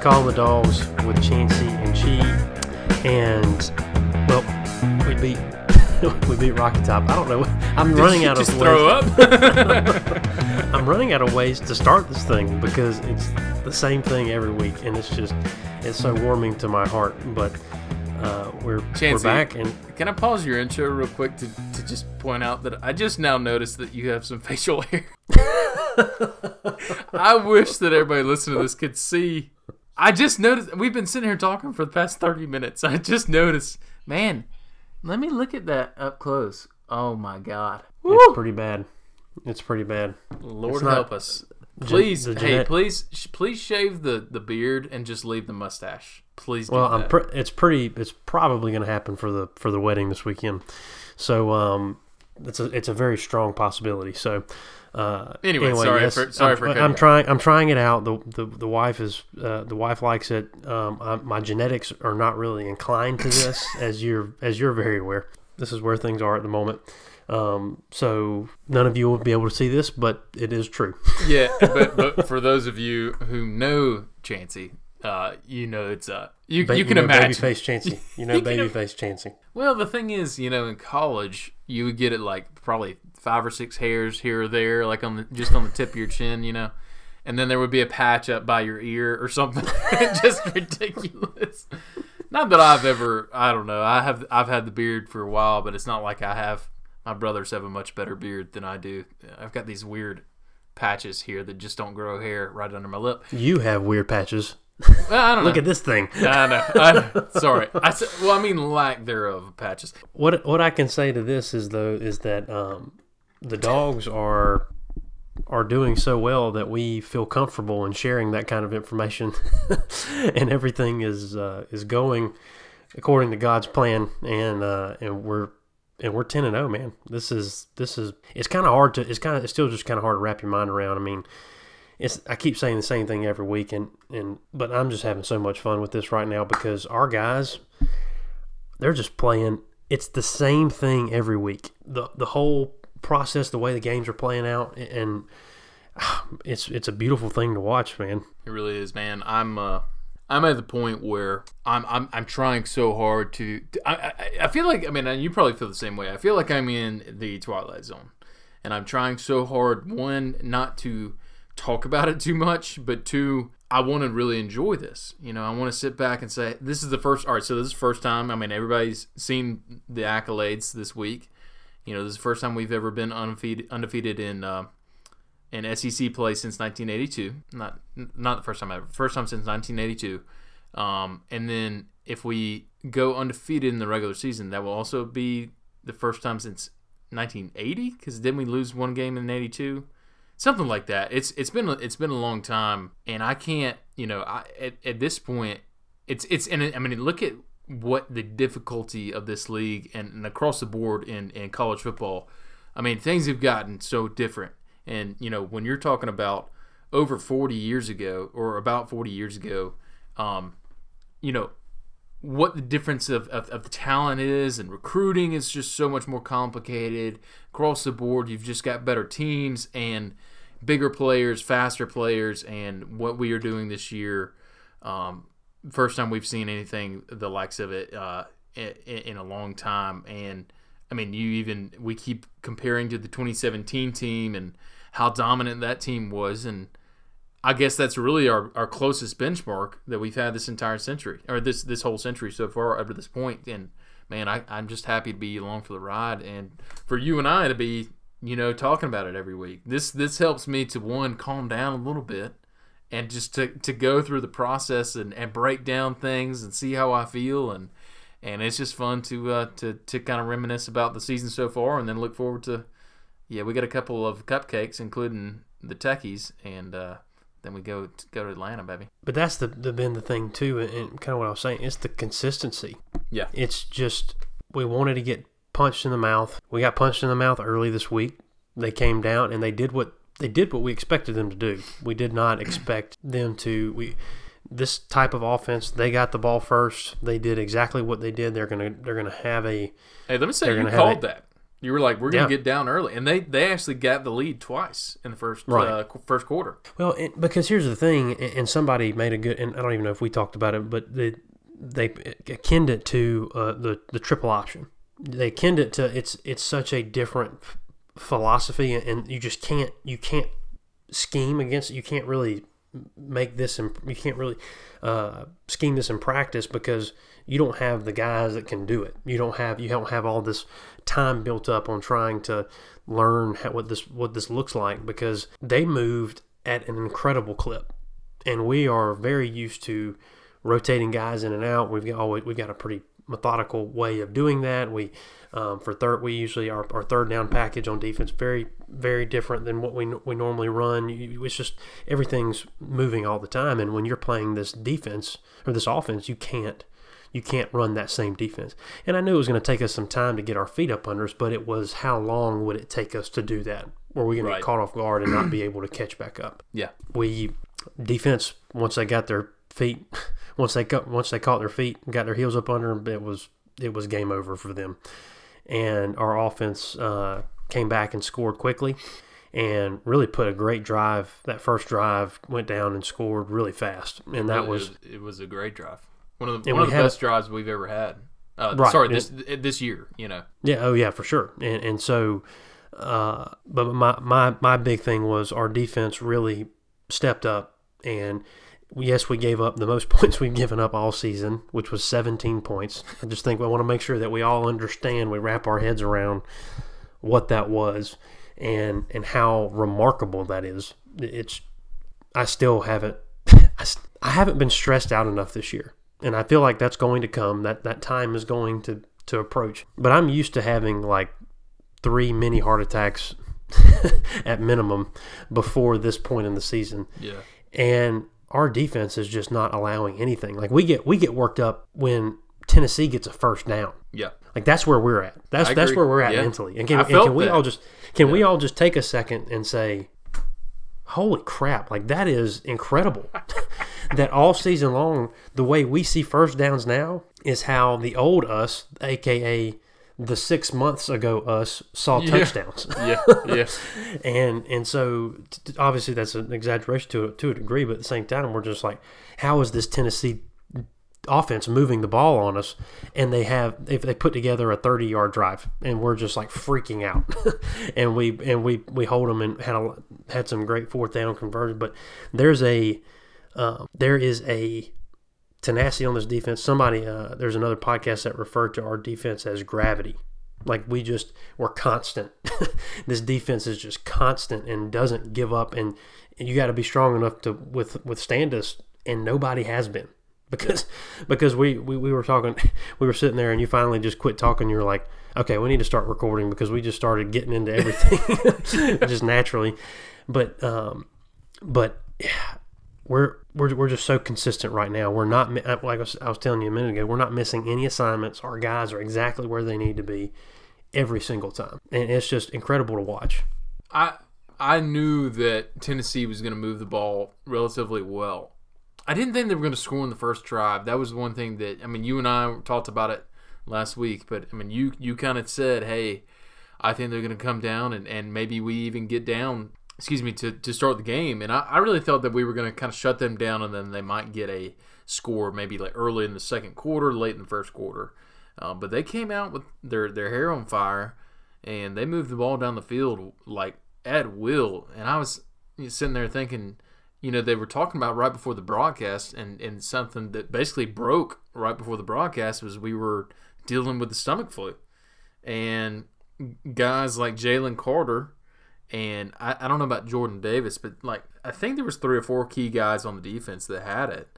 Calling the Dogs with Chancey and Chi. And, well, we beat we beat Rocky Top. I don't know. I'm running out of Just ways. throw up. I'm running out of ways to start this thing because it's the same thing every week, and it's just it's so warming to my heart. But uh, we're we're back, and Can I pause your intro real quick to, to just point out that I just now noticed that you have some facial hair. I wish that everybody listening to this could see. I just noticed we've been sitting here talking for the past 30 minutes. I just noticed, man, let me look at that up close. Oh my god. it's pretty bad. It's pretty bad. Lord not- help us. Please, the hey, please, sh- please shave the, the beard and just leave the mustache. Please do Well, that. I'm pre- it's pretty. It's probably going to happen for the for the wedding this weekend. So um, it's a it's a very strong possibility. So. Uh, Anyway, sorry for- sorry I'm, for I'm trying. I'm trying it out. The the, the wife is uh, the wife likes it. Um, I, my genetics are not really inclined to this, as you're as you're very aware. This is where things are at the moment. Um, so none of you will be able to see this, but it is true. Yeah, but but for those of you who know Chancey, uh, you know it's uh you Ba- you can know imagine. babyface. You know You babyface Chancey. Well, the thing is, you know, in college, you would get it like probably five or six hairs here or there, like on the just on the tip of your chin, you know, and then there would be a patch up by your ear or something, just ridiculous. Not that I've ever, I don't know, I have I've had the beard for a while, but it's not like I have. My brothers have a much better beard than I do. I've got these weird patches here that just don't grow hair right under my lip. You have weird patches. Well, I don't Look know. at this thing. I know. I know. Sorry. I well, I mean lack thereof patches. What what I can say to this is though is that um, the dogs are are doing so well that we feel comfortable in sharing that kind of information, and everything is uh, is going according to God's plan, and uh, and we're and we're ten and zero, man. This is this is it's kind of hard to it's kind of it's still just kind of hard to wrap your mind around. I mean. It's, I keep saying the same thing every week, and, and but I'm just having so much fun with this right now because our guys, they're just playing. It's the same thing every week. the The whole process, the way the games are playing out, and it's it's a beautiful thing to watch, man. It really is, man. I'm uh, I'm at the point where I'm I'm, I'm trying so hard to. I, I I feel like I mean you probably feel the same way. I feel like I'm in the twilight zone, and I'm trying so hard. One, not to talk about it too much, but two, I want to really enjoy this. You know, I want to sit back and say, this is the first. All right, so this is first time. I mean, everybody's seen the accolades this week. You know, this is the first time we've ever been undefeated undefeated in. Uh, in SEC play since 1982. Not not the first time ever. First time since 1982. Um, and then if we go undefeated in the regular season, that will also be the first time since 1980. Because didn't we lose one game in '82? Something like that. It's it's been it's been a long time, and I can't. You know, I at, at this point, it's it's and I mean, look at what the difficulty of this league and, and across the board in in college football. I mean, things have gotten so different. And, you know, when you're talking about over 40 years ago or about 40 years ago, um, you know, what the difference of, of, of the talent is and recruiting is just so much more complicated. Across the board, you've just got better teams and bigger players, faster players. And what we are doing this year, um, first time we've seen anything the likes of it uh, in, in a long time. And I mean, you even we keep comparing to the 2017 team and how dominant that team was, and I guess that's really our, our closest benchmark that we've had this entire century or this this whole century so far up to this point. And man, I, I'm just happy to be along for the ride and for you and I to be you know talking about it every week. This this helps me to one calm down a little bit and just to, to go through the process and, and break down things and see how I feel and and it's just fun to uh, to to kind of reminisce about the season so far and then look forward to yeah we got a couple of cupcakes including the techies and uh, then we go to, go to Atlanta baby But that's the, the been the thing too, and kind of what I was saying. It's the consistency. yeah It's just we wanted to get punched in the mouth. We got punched in the mouth early this week. They came down and they did what they did what we expected them to do. We did not expect them to we this type of offense. They got the ball first. They did exactly what they did. They're gonna they're gonna have a hey let me say They're you called it. that You were like, we're gonna Yeah. get down early, and they they actually got the lead twice in the first Right. uh, first quarter. Well, it, because here's the thing, and somebody made a good, and I don't even know if we talked about it, but they they akined it to uh, the the triple option. They akined it to it's it's such a different philosophy, and you just can't you can't scheme against it. You can't really make this, and you can't really uh, scheme this in practice because you don't have the guys that can do it. You don't have you don't have all this time built up on trying to learn how, what this what this looks like because they moved at an incredible clip, and we are very used to rotating guys in and out. We've got always we've got a pretty methodical way of doing that. We um, for third we usually our, our third down package on defense very very different than what we we normally run. It's just everything's moving all the time, and when you're playing this defense or this offense, you can't you can't run that same defense. And I knew it was going to take us some time to get our feet up under us, but it was how long would it take us to do that? Were we going to Right. get caught off guard and not be able to catch back up? Yeah, we defense once they got their feet once they got once they caught their feet and got their heels up under them it was it was game over for them and our offense uh, came back and scored quickly and really put a great drive that first drive went down and scored really fast and that It was it was a great drive. One of the one of the best drives we've ever had. Uh, Right, Sorry, and- this this year. You know. Yeah, oh yeah, for sure. And and so, uh, but my my my big thing was our defense really stepped up, and yes, we gave up the most points we've given up all season, which was 17 points. I just think we want to make sure that we all understand, we wrap our heads around what that was, and and how remarkable that is. It's I still haven't I, I haven't been stressed out enough this year. And I feel like that's going to come. That that time is going to to approach. But I'm used to having like three mini heart attacks at minimum before this point in the season. Yeah. And our defense is just not allowing anything. Like we get we get worked up when Tennessee gets a first down. Yeah. Like that's where we're at. That's that's where we're at Yeah. mentally. And can, and can we that. all just can we all just take a second and say, "Holy crap! Like that is incredible." that all season long, the way we see first downs now is how the old us, aka the six months ago us, saw Yeah. touchdowns. Yeah. Yeah. and and so t- obviously that's an exaggeration to a, to a degree, but at the same time we're just like, how is this Tennessee offense moving the ball on us? And they have if they put together a thirty yard drive, and we're just like freaking out, and we and we we hold them and had a had some great fourth down conversion, but there's a um, there is a tenacity on this defense. Somebody, uh, there's another podcast that referred to our defense as gravity. Like we just we're constant. this defense is just constant and doesn't give up. And, and you got to be strong enough to with withstand us. And nobody has been because because we, we we were talking, we were sitting there, and you finally just quit talking. You're like, okay, we need to start recording because we just started getting into everything just naturally. But um, but yeah, we're we're, we're just so consistent right now. We're not uh, like I was, I was telling you a minute ago. We're not missing any assignments. Our guys are exactly where they need to be every single time, and it's just incredible to watch. I I knew that Tennessee was going to move the ball relatively well. I didn't think they were going to score in the first drive. That was one thing that I mean, you and I talked about it last week, but I mean, you you kind of said, "Hey, I think they're going to come down and, and maybe we even get down, excuse me, to, to start the game." And I, I really thought that we were going to kind of shut them down and then they might get a score maybe like early in the second quarter, late in the first quarter. Uh, but they came out with their their hair on fire and they moved the ball down the field like at will. And I was sitting there thinking, you know, they were talking about right before the broadcast, and, and something that basically broke right before the broadcast was we were dealing with the stomach flu. And guys like Jalen Carter, and I, I don't know about Jordan Davis, but like I think there was three or four key guys on the defense that had it,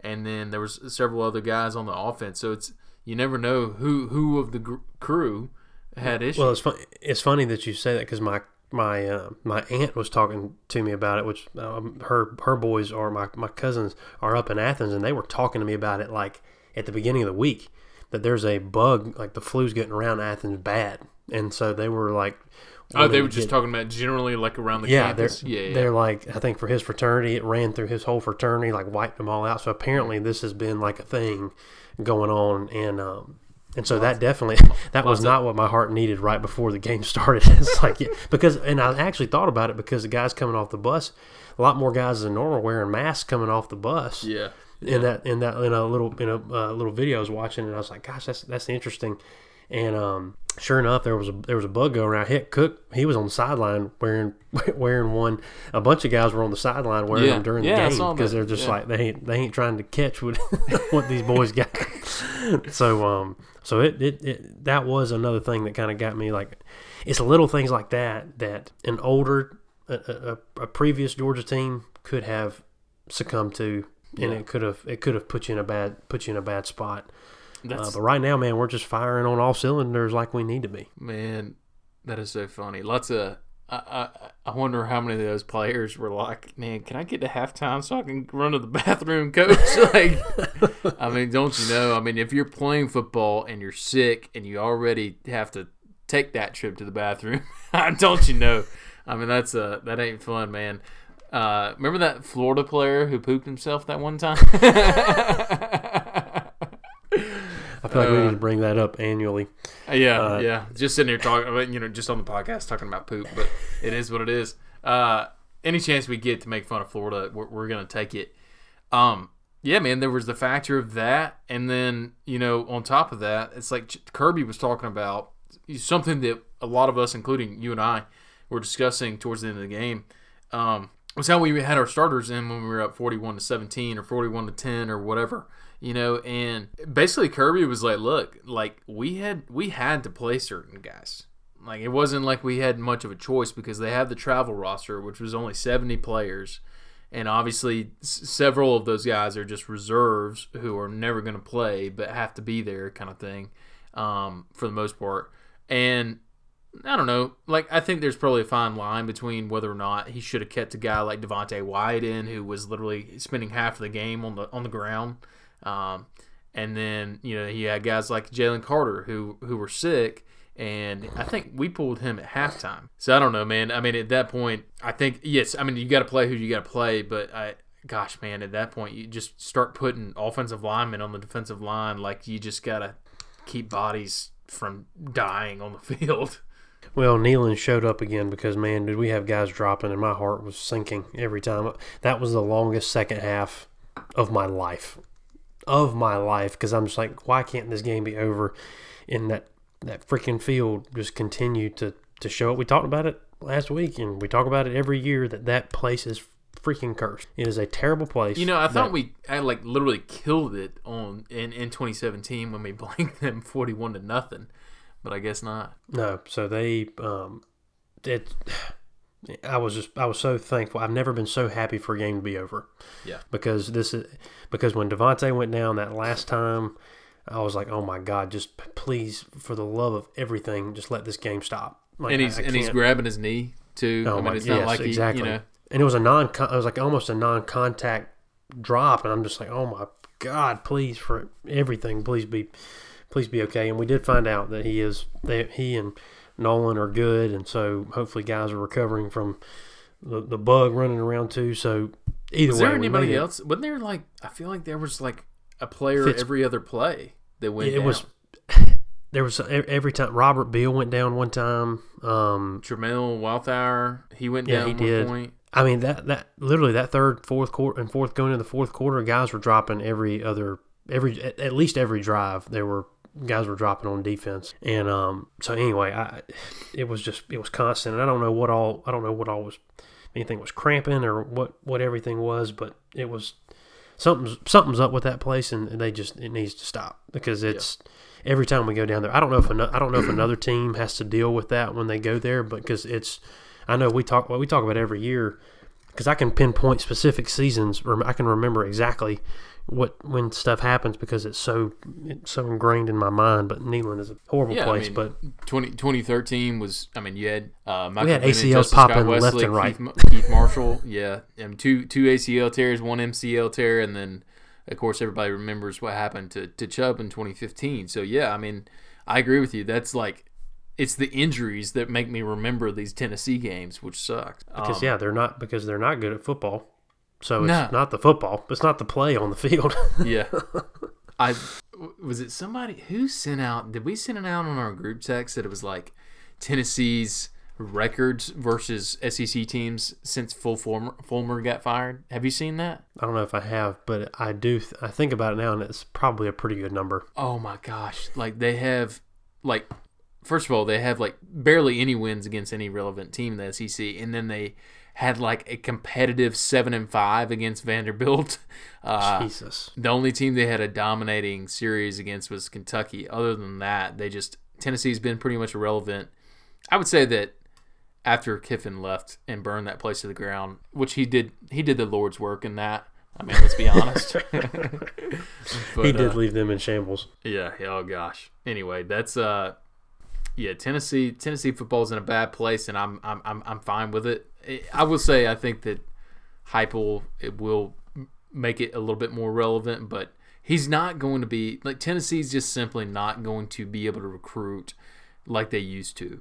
and then there was several other guys on the offense. So it's you never know who who of the gr- crew had issues. Well, it's fun, It's funny that you say that because my my uh, my aunt was talking to me about it, which um, her her boys or my my cousins are up in Athens, and they were talking to me about it like at the beginning of the week that there's a bug like the flu's getting around Athens bad, and so they were like. Oh, they were just get- talking about generally like around the yeah, they're, campus. yeah, yeah. they're like I think for his fraternity, it ran through his whole fraternity, like wiped them all out. So apparently, this has been like a thing going on, and um, And so that definitely that was not what my heart needed right before the game started. it's like yeah, because and I actually thought about it because the guys coming off the bus, a lot more guys than normal wearing masks coming off the bus. Yeah. In that in that in a little in a uh, little video I was watching and I was like, gosh, that's that's interesting. And um, sure enough, there was a there was a bug going around. Hit Cook, he was on the sideline wearing wearing one. A bunch of guys were on the sideline wearing Yeah. them during the game because they're just Yeah. like they ain't they ain't trying to catch what what these boys got. so um, so it, it, it that was another thing that kind of got me like it's little things like that that an older a, a, a previous Georgia team could have succumbed to. And it could have it could have put you in a bad put you in a bad spot. Uh, but right now, man, we're just firing on all cylinders like we need to be. man, that is so funny. Lots of. I, I I wonder how many of those players were like, man, can I get to halftime so I can run to the bathroom, coach? like, I mean, don't you know? I mean, if you're playing football and you're sick and you already have to take that trip to the bathroom, don't you know? I mean, that's a that ain't fun, man. Uh, remember that Florida player who pooped himself that one time? I feel like we Uh, need to bring that up annually. Yeah, Uh, yeah. Just sitting here talking, you know, just on the podcast talking about poop, but it is what it is. Uh, any chance we get to make fun of Florida, we're, we're gonna take it. Um, yeah, man. There was the factor of that, and then you know, on top of that, it's like Kirby was talking about something that a lot of us, including you and I, were discussing towards the end of the game. Um, was how we had our starters in when we were up forty-one to seventeen or forty-one to ten or whatever you know and basically kirby was like look like we had we had to play certain guys. Like it wasn't like we had much of a choice because they have the travel roster which was only 70 players. And obviously s- several of those guys are just reserves who are never going to play but have to be there kind of thing um, for the most part. And I don't know. Like I think there's probably a fine line between whether or not he should have kept a guy like Devonte Wyatt in, who was literally spending half of the game on the on the ground, um, and then you know he had guys like Jalen Carter who who were sick, and I think we pulled him at halftime. So I don't know, man. I mean, at that point, I think yes. I mean, you got to play who you got to play, but I. Gosh, man! At that point, you just start putting offensive linemen on the defensive line. Like you just gotta keep bodies from dying on the field. Well, Neyland showed up again because man, did we have guys dropping, and my heart was sinking every time. That was the longest second half of my life, of my life, because I'm just like, why can't this game be over? And that that freaking field just continued to to show it. We talked about it last week, and we talk about it every year that that place is freaking cursed. It is a terrible place. You know, I thought we I like literally killed it on in, in 2017 when we blanked them 41 to nothing, but I guess not. No, so they um it I was just I was so thankful. I've never been so happy for a game to be over. Yeah. Because this is because when Devonte went down that last time, I was like, "Oh my god, just please for the love of everything, just let this game stop." Like, And he's I and he's grabbing his knee too. Oh I mean, my it's not yes, like he, exactly. you know. And it was a non it was like almost a non-contact drop and I'm just like, "Oh my god, please for everything, please be please be okay." And we did find out that he is that he and Nolan are good and so hopefully guys are recovering from the, the bug running around too. So either Was way, there anybody else? Wasn't there like I feel like there was like a player Fitz- every other play that went it down. was there was every time Robert Beal went down one time. Um, Tramel Walthour. He went Yeah, down he one did. point. I mean that that literally that third, fourth quarter, and fourth going into the fourth quarter, guys were dropping every other every at, at least every drive. There were guys were dropping on defense, and um. So anyway, I it was just it was constant, and I don't know what all I don't know what all was anything was cramping or what what everything was, but it was something's something's up with that place, and they just it needs to stop because it's. Every time we go down there, I don't know if ano- I don't know if another team has to deal with that when they go there, but because it's I know we talk well, we talk about every year because I can pinpoint specific seasons or I can remember exactly what when stuff happens because it's so it's so ingrained in my mind. But Neyland is a horrible Yeah, I place. mean, but 20, 2013 was. I mean, you had uh, Michael We had Bennett, ACLs Justice popping left and right. Keith, Keith Marshall, yeah, and two two ACL tears, one MCL tear, and then of course everybody remembers what happened to to Chubb in 2015. So yeah, I mean, I agree with you. That's like. It's the injuries that make me remember these Tennessee games, which sucked. because Um, yeah, they're not because they're not good at football. So it's No. not the football. It's not the play on the field. yeah. I was it somebody who sent out? Did we send it out on our group text that it was like Tennessee's records versus SEC teams since Full Fulmer, Fulmer got fired? Have you seen that? I don't know if I have, but I do. Th- I think about it now, and it's probably a pretty good number. Oh my gosh! Like they have, like first of all, they have like barely any wins against any relevant team in the SEC, and then they had like a competitive seven and five against Vanderbilt. Uh, Jesus. The only team they had a dominating series against was Kentucky. Other than that, they just Tennessee's been pretty much irrelevant. I would say that after Kiffin left and burned that place to the ground, which he did, he did the Lord's work in that. I mean, let's be honest. But, he did uh, leave them in shambles. yeah. Oh gosh. Anyway, that's uh, yeah. Tennessee Tennessee football's in a bad place, and I'm I'm I'm, I'm fine with it. I will say I think that Heupel it will make it a little bit more relevant, but he's not going to be like Tennessee's just simply not going to be able to recruit like they used to,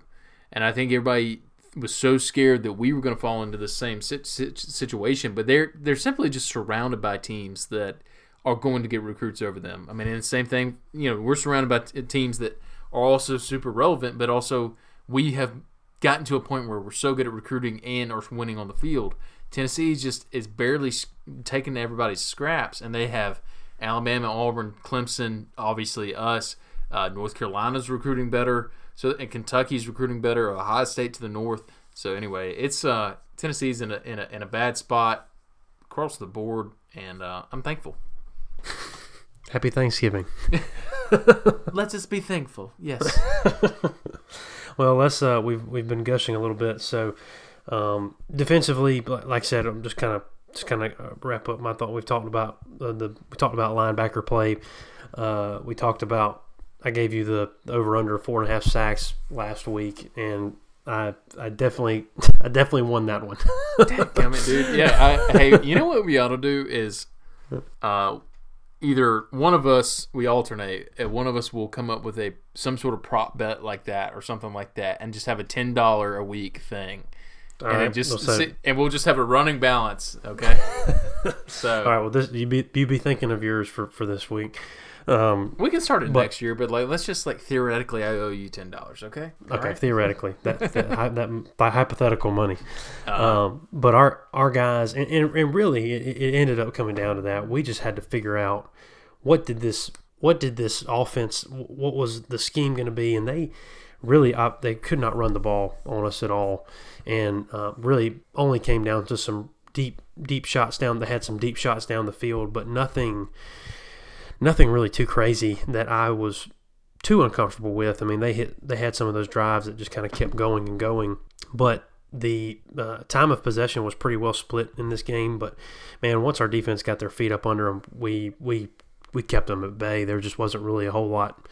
and I think everybody was so scared that we were going to fall into the same sit- sit- situation, but they're they're simply just surrounded by teams that are going to get recruits over them. I mean, and the same thing, you know, we're surrounded by teams that are also super relevant, but also we have gotten to a point where we're so good at recruiting and are winning on the field. Tennessee just is barely taking everybody's scraps, and they have Alabama, Auburn, Clemson, obviously us. Uh, North Carolina's recruiting better, so and Kentucky's recruiting better. Ohio State to the north. So anyway, it's uh, Tennessee's in a, in a in a bad spot across the board, and uh, I'm thankful. Happy Thanksgiving. Let's just be thankful. Yes. Well, let's. Uh, we've we've been gushing a little bit. So, um, defensively, like I said, I'm just kind of just kind of wrap up my thought. We've talked about uh, the we talked about linebacker play. Uh, we talked about. I gave you the over under four and a half sacks last week, and I I definitely I definitely won that one. Damn it, dude. Yeah. I, hey, you know what we ought to do is, uh, either one of us we alternate, and one of us will come up with a some sort of prop bet like that or something like that, and just have a ten dollar a week thing, All and right, just and we'll just have a running balance. Okay. so all right. Well, this you be you be thinking of yours for for this week. Um, we can start it But- next year, but like let's just like theoretically, I owe you ten dollars. Okay. All Okay, right? theoretically, that that, that by hypothetical money, Uh, um, but our our guys, and, and, and really, it, it ended up coming down to that. We just had to figure out what did this what did this offense, what was the scheme going to be, and they really op- they could not run the ball on us at all, and uh, really only came down to some deep deep shots down. They had some deep shots down the field, but nothing nothing really too crazy that I was too uncomfortable with. I mean, they hit they had some of those drives that just kind of kept going and going, but the uh, time of possession was pretty well split in this game. But man, once our defense got their feet up under them, we we we kept them at bay. There just wasn't really a whole lot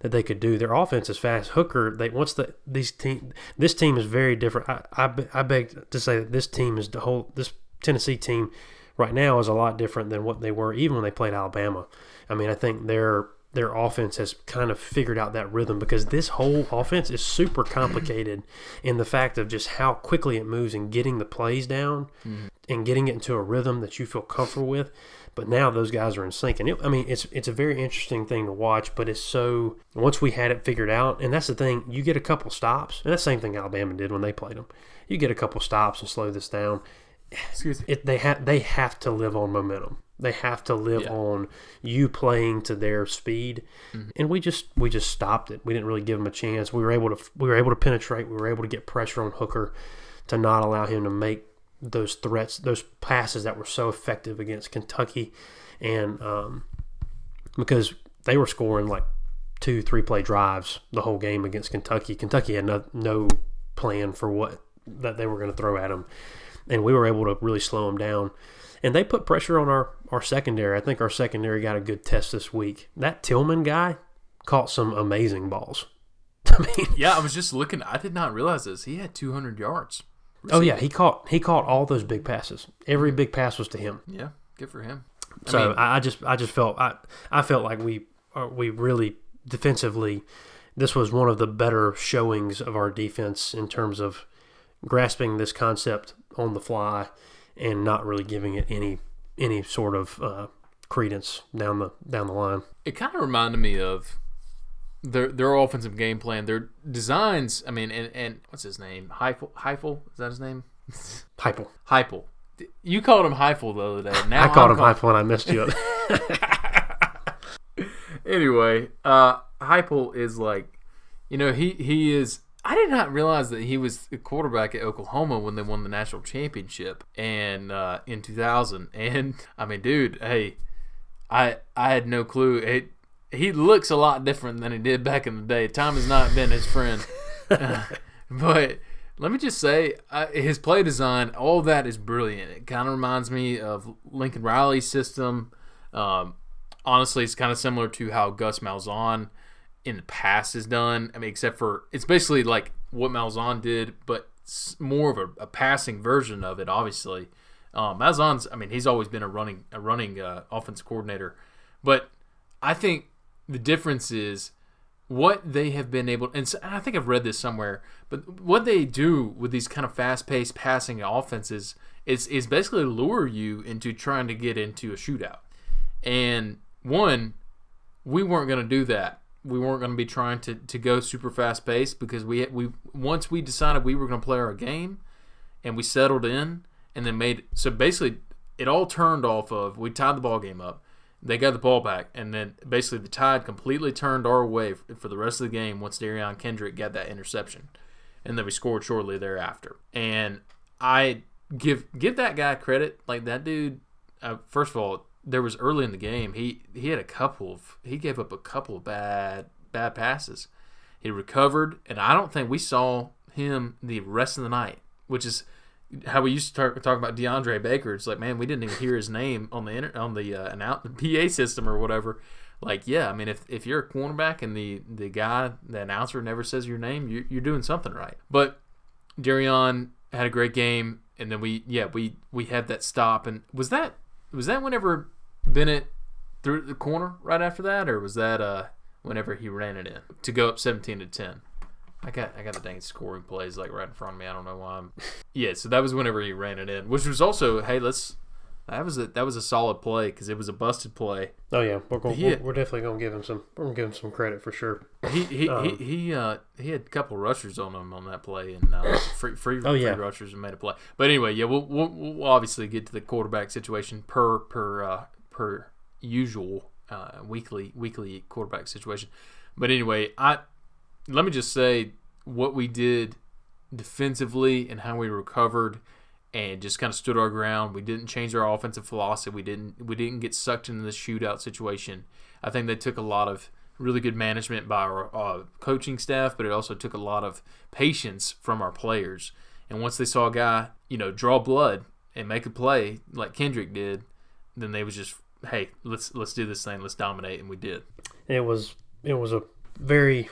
that they could do. Their offense is fast. Hooker, they once the these team this team is very different. I, I I beg to say that this team is the whole this Tennessee team right now is a lot different than what they were even when they played Alabama. I mean, I think their their offense has kind of figured out that rhythm because this whole offense is super complicated in the fact of just how quickly it moves and getting the plays down and getting it into a rhythm that you feel comfortable with. But now those guys are in sync, and it, I mean, it's it's a very interesting thing to watch. But it's so once we had it figured out, and that's the thing, you get a couple stops, and that's the same thing Alabama did when they played them. You get a couple stops and slow this down. Excuse me. It they have they have to live on momentum. They have to live Yeah. on you playing to their speed, and we just we just stopped it. We didn't really give them a chance. We were able to we were able to penetrate. We were able to get pressure on Hooker to not allow him to make those threats, those passes that were so effective against Kentucky, and um, because they were scoring like two, three play drives the whole game against Kentucky. Kentucky had no, no plan for what that they were going to throw at them, and we were able to really slow them down. And they put pressure on our, our secondary. I think our secondary got a good test this week. That Tillman guy caught some amazing balls. I mean, Yeah, I was just looking. I did not realize this. He had 200 yards. oh yeah, he caught he caught all those big passes. Every big pass was to him. Yeah, good for him. I So mean- I, I just I just felt I I felt like we uh, we really defensively this was one of the better showings of our defense in terms of grasping this concept on the fly and not really giving it any any sort of uh, credence down the down the line. It kind of reminded me of their their offensive game plan. Their designs. I mean, and, and what's his name? Heifel. Heifel is that his name? Heupel. Heupel. You called him Heifel the other day. Now I called I'm him Heupel and I missed you. Up. Anyway, uh, Heupel is like, you know, he he is. I did not realize that he was the quarterback at Oklahoma when they won the national championship and uh, in 2000. And I mean, dude, hey, I I had no clue. It, he looks a lot different than he did back in the day. Time has not been his friend, but let me just say, uh, his play design, all that is brilliant. It kind of reminds me of Lincoln Riley's system. Um, honestly, it's kind of similar to how Gus Malzahn in the past is done. I mean, except for it's basically like what Malzahn did, but more of a, a passing version of it. Obviously, um, Malzahn's. I mean, he's always been a running a running uh, offense coordinator, but I think the difference is what they have been able and I think I've read this somewhere, but what they do with these kind of fast-paced passing offenses is is basically lure you into trying to get into a shootout. And one, we weren't going to do that. We weren't going to be trying to, to go super fast paced because we we once we decided we were going to play our game, and we settled in, and then made so basically it all turned off of we tied the ball game up they got the ball back, and then basically the tide completely turned our way for the rest of the game once Derion Kendrick got that interception, and then we scored shortly thereafter. And I give give that guy credit, like that dude. Uh, first of all, there was early in the game he he had a couple of he gave up a couple of bad bad passes. He recovered, and I don't think we saw him the rest of the night, which is how we used to talk, talk about DeAndre Baker. It's like, man, we didn't even hear his name on the inter, on the uh, the PA system or whatever. Like, yeah, I mean, if, if you're a cornerback and the, the guy, the announcer never says your name, you, you're doing something right. But Derion had a great game, and then we, yeah, we we had that stop, and was that was that whenever Bennett threw the corner right after that, or was that uh whenever he ran it in to go up seventeen to ten? I got I got the dang scoring plays like right in front of me. I don't know why. I'm... Yeah, so that was whenever he ran it in, which was also hey let's that was a that was a solid play because it was a busted play. Oh yeah, we're going, we're, we're, definitely gonna give him some we're gonna give him some credit for sure. He he um, he he, uh, he had a couple rushers on him on that play and uh, free free, oh, yeah. free rushers and made a play. But anyway, yeah, we'll, we'll, we'll obviously get to the quarterback situation per per uh, per usual uh, weekly weekly quarterback situation. But anyway, I let me just say what we did defensively and how we recovered and just kind of stood our ground. We didn't change our offensive philosophy. We didn't we didn't get sucked into the shootout situation. I think they took a lot of really good management by our uh, coaching staff, but it also took a lot of patience from our players. And once they saw a guy, you know, draw blood and make a play like Kendrick did, then they was just, hey, let's let's do this thing, let's dominate, and we did. It was it was a very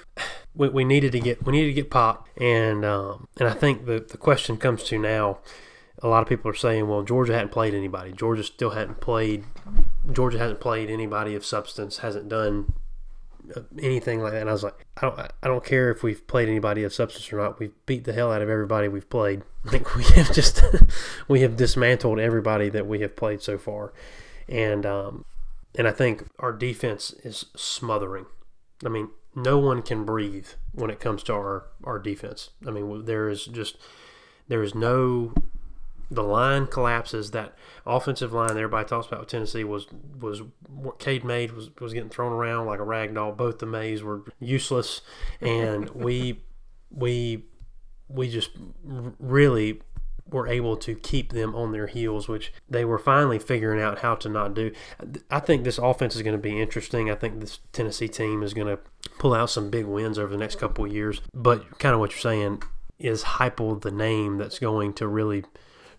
we, we needed to get we needed to get pop and um, and I think the the question comes to now a lot of people are saying well Georgia hadn't played anybody. Georgia still hadn't played Georgia hasn't played anybody of substance hasn't done uh, anything like that. And I was like I don't I don't care if we've played anybody of substance or not. We've beat the hell out of everybody we've played. I think we have just we have dismantled everybody that we have played so far. And um, and I think our defense is smothering. I mean no one can breathe when it comes to our, our defense. I mean, there is just there is no the line collapses. That offensive line that everybody talks about with Tennessee was was what Cade Mays was was getting thrown around like a rag doll. Both the Mays were useless, and we we we just really were able to keep them on their heels, which they were finally figuring out how to not do. I think this offense is going to be interesting. I think this Tennessee team is going to pull out some big wins over the next couple of years. But kind of what you're saying is Heupel the name that's going to really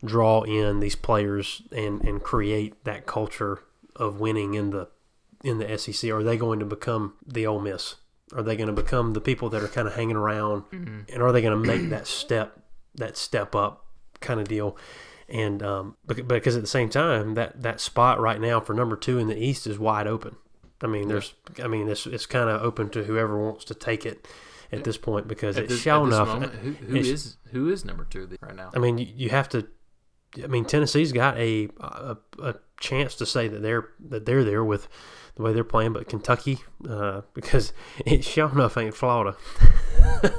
draw in these players and, and create that culture of winning in the in the SEC? Are they going to become the Ole Miss? Are they going to become the people that are kind of hanging around? Mm-hmm. And are they going to make that step that step up kind of deal. And um, because at the same time, that that spot right now for number two in the East is wide open. I mean, there's, I mean, it's it's kind of open to whoever wants to take it at this point because at it's shown enough. Moment, who, who is who is number two right now? I mean, you, you have to. I mean, Tennessee's got a, a, a chance to say that they're that they're there with the way they're playing, but Kentucky, uh, because it sure enough ain't Florida. hey,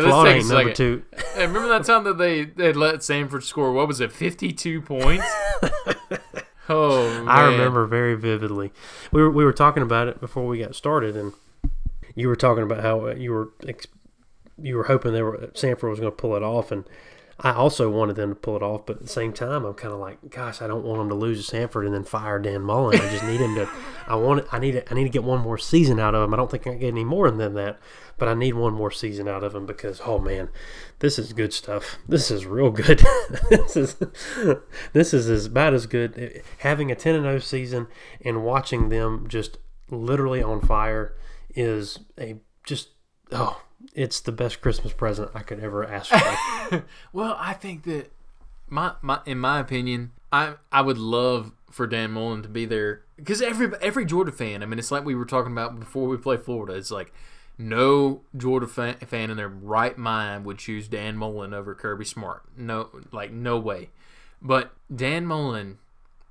Florida ain't number two. Hey, remember that time that they they let Samford score? What was it, fifty-two points? oh, man. I remember very vividly. We were we were talking about it before we got started, and you were talking about how uh, you were you were hoping they were Samford was going to pull it off, and I also wanted them to pull it off. But at the same time, I'm kind of like, gosh, I don't want them to lose to Samford and then fire Dan Mullen. I just need him to. I want. I need. I need to get one more season out of him. I don't think I can get any more than that, but I need one more season out of him because oh man, this is good stuff. This is real good. this is this is as bad as good. Having a 10 and 0 season and watching them just literally on fire is a just oh, it's the best Christmas present I could ever ask for. Well, I think that my, my in my opinion, I I would love for Dan Mullen to be there because every every Georgia fan. I mean, it's like we were talking about before we play Florida. It's like no Georgia fan, fan in their right mind would choose Dan Mullen over Kirby Smart. No, like no way. But Dan Mullen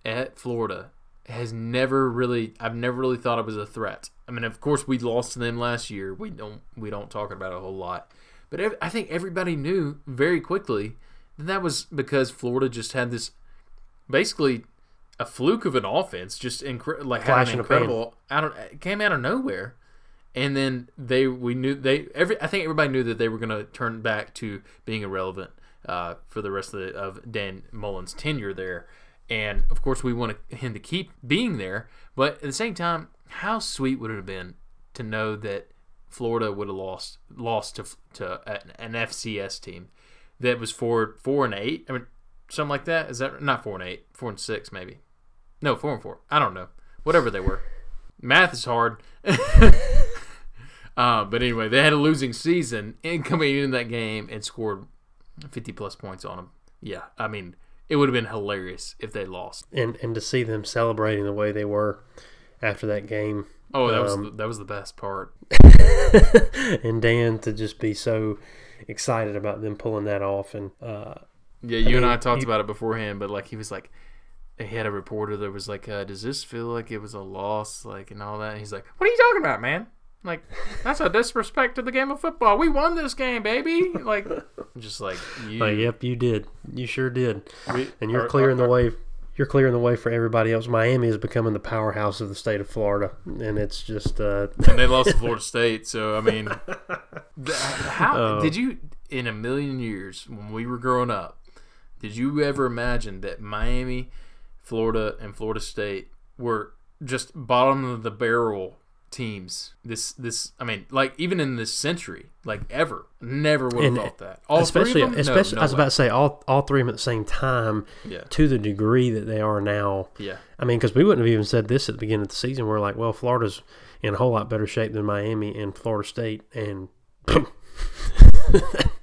at Florida has never really. I've never really thought it was a threat. I mean, of course, we lost to them last year. We don't we don't talk about it a whole lot. But ev- I think everybody knew very quickly that that was because Florida just had this basically a fluke of an offense, just incre- like had an in the pan. incredible out of it came out of nowhere, and then they we knew they every I think everybody knew that they were going to turn back to being irrelevant uh, for the rest of, the, of Dan Mullen's tenure there, and of course we want him to keep being there, but at the same time, how sweet would it have been to know that Florida would have lost lost to to an FCS team that was four four and eight. I mean, something like that. Is that not four and eight? Four and six, maybe. No, four and four. I don't know. Whatever they were. Math is hard. uh, but anyway, they had a losing season and coming into that game and scored fifty plus points on them. Yeah, I mean, it would have been hilarious if they lost. and and to see them celebrating the way they were after that game Oh, that was Um, the, that was the best part. and Dan to just be so excited about them pulling that off and uh, Yeah, you and mean, I talked you- about it beforehand, but like he was like, he had a reporter that was like, uh, "Does this feel like it was a loss?" Like and all that. And he's like, "What are you talking about, man? Like that's a disrespect to the game of football. We won this game, baby. Like just like you. yep you did you sure did we- and you're are- clearing are- the way you're clearing the way for everybody else Miami is becoming the powerhouse of the state of Florida and it's just uh, and they lost to Florida State. So I mean, how Oh. did you in a million years when we were growing up? Did you ever imagine that Miami, Florida, and Florida State were just bottom of the barrel teams? This this I mean, like even in this century, like ever, never would have thought that. All especially three of them? No, especially no I was way. about to say all all three of them at the same time yeah, to the degree that they are now yeah. I mean, because we wouldn't have even said this at the beginning of the season. We're like, well, Florida's in a whole lot better shape than Miami and Florida State, and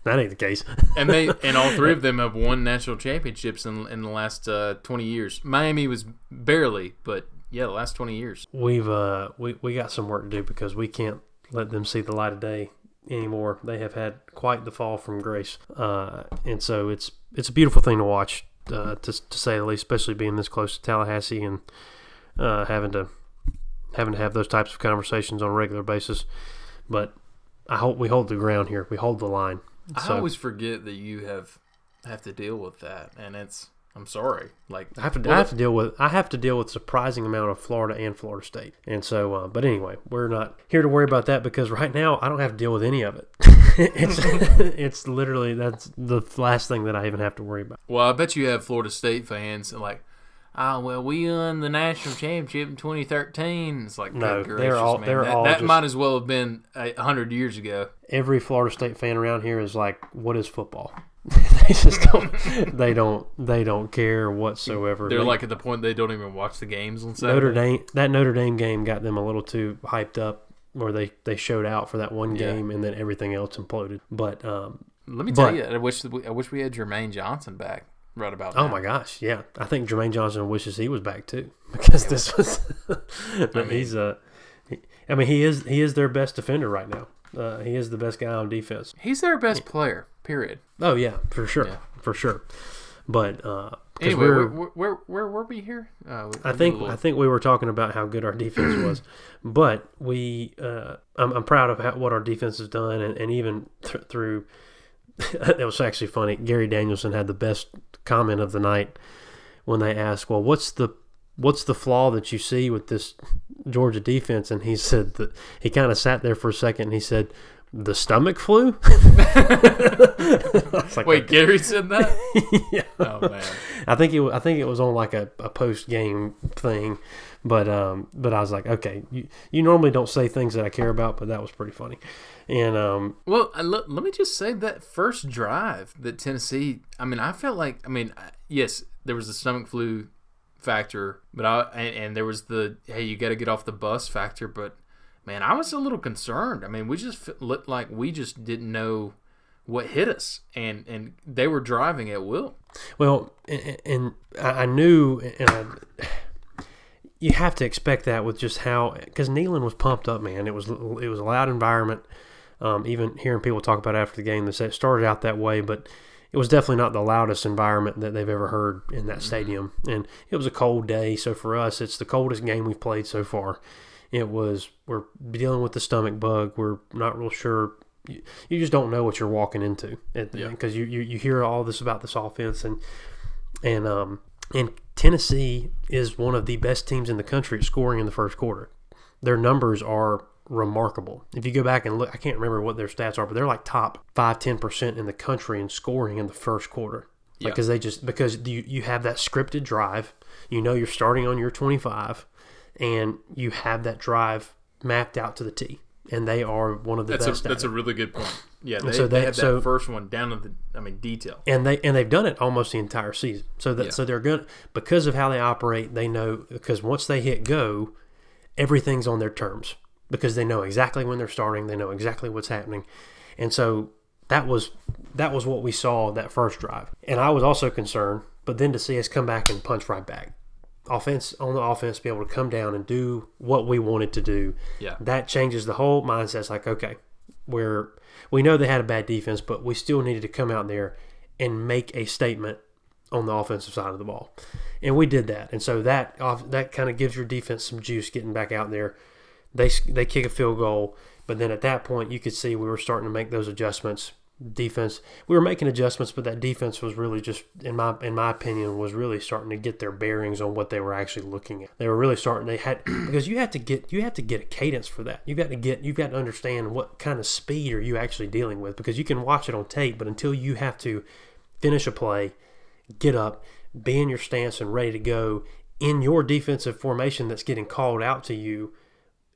that ain't the case. and they and all three of them have won national championships in in the last uh, twenty years. Miami was barely, but yeah, the last twenty years. We've uh, we we got some work to do because we can't let them see the light of day anymore. They have had quite the fall from grace, uh, and so it's it's a beautiful thing to watch, uh, to to say the least. Especially being this close to Tallahassee and uh, having to having to have those types of conversations on a regular basis. But I hope we hold the ground here. We hold the line. I always forget that you have have to deal with that, and it's I'm sorry. Like I have to. Well, I have to deal with. I have to deal with a surprising amount of Florida and Florida State, and so. Uh, but anyway, we're not here to worry about that because right now I don't have to deal with any of it. it's it's literally that's the last thing that I even have to worry about. Well, I bet you have Florida State fans and like, ah, well, we won the national championship in 2013. It's like, No, good they're all- man. they're that, all that just- might as well have been a hundred years ago. Every Florida State fan around here is like, "What is football?" they just don't. They don't. They don't care whatsoever. They're They- like at the point they don't even watch the games on Saturday. Notre Dame. That Notre Dame game got them a little too hyped up, where they they showed out for that one Yeah. game, and then everything else imploded. But um, Let me tell But- you, I wish we, I wish we had Jermaine Johnson back right about Oh now. my gosh, yeah. I think Jermaine Johnson wishes he was back too because this was. but he's uh, he- I mean, he is he is their best defender right now. Uh, he is the best guy on defense. He's their best player. Period. Oh yeah, for sure, Yeah. for sure. But uh, Anyway, where, where where were we here? Uh, we- I think a I little- think we were talking about how good our defense was, but we uh, I'm, I'm proud of how, what our defense has done, and, and even th- through it was actually funny. Gary Danielson had the best comment of the night when they asked, "Well, what's the what's the flaw that you see with this Georgia defense?" And he said that he kind of sat there for a second, and he said. The stomach flu. Like, Wait, Gary said that? yeah. Oh man. I think it. I think it was on like a, a post game thing, but um, but I was like, okay, you you normally don't say things that I care about, but that was pretty funny, and um, Well, uh, let, let me just say that first drive that Tennessee. I mean, I felt like. I mean, yes, there was the stomach flu factor, but I and, and there was the hey, you got to get off the bus factor. But man, I was a little concerned. I mean, we just looked like we just didn't know what hit us, and and they were driving at will. well, and, and I knew, and I, you have to expect that with just how because Neyland was pumped up, man. It was it was a loud environment. Um, even hearing people talk about after the game, they said it started out that way, but it was definitely not the loudest environment that they've ever heard in that stadium. And it was a cold day, so for us, it's the coldest game we've played so far. It was we're dealing with the stomach bug. We're not real sure. You, you just don't know what you're walking into because you, you you hear all this about this offense and and um and Tennessee is one of the best teams in the country at scoring in the first quarter. Their numbers are remarkable. If you go back and look, I can't remember what their stats are, but they're like top 5 10% in the country in scoring in the first quarter. Yeah. Because they just because you you have that scripted drive, you know you're starting on your 25 and you have that drive mapped out to the T. And they are one of the That's a best. at that's a really good point. Yeah, they, so they they- had that so- first one down to the I mean detail. and they and they've done it almost the entire season. So that Yeah. so they're good because of how they operate, they know because once they hit go, everything's on their terms because they know exactly when they're starting, they know exactly what's happening, and so that was that was what we saw that first drive. And I was also concerned, but then to see us come back and punch right back, offense on the offense, be able to come down and do what we wanted to do, Yeah. that changes the whole mindset. It's like, okay, we're we know they had a bad defense, but we still needed to come out there and make a statement on the offensive side of the ball, and we did that. And so that off, that kind of gives your defense some juice getting back out there. They they kick a field goal, but then at that point you could see we were starting to make those adjustments. Defense, we were making adjustments, but that defense was really just, in my in my opinion, was really starting to get their bearings on what they were actually looking at. They were really starting. They had because you have to get you have to get a cadence for that. You got to get you've got to understand what kind of speed are you actually dealing with because you can watch it on tape, but until you have to finish a play, get up, be in your stance and ready to go in your defensive formation that's getting called out to you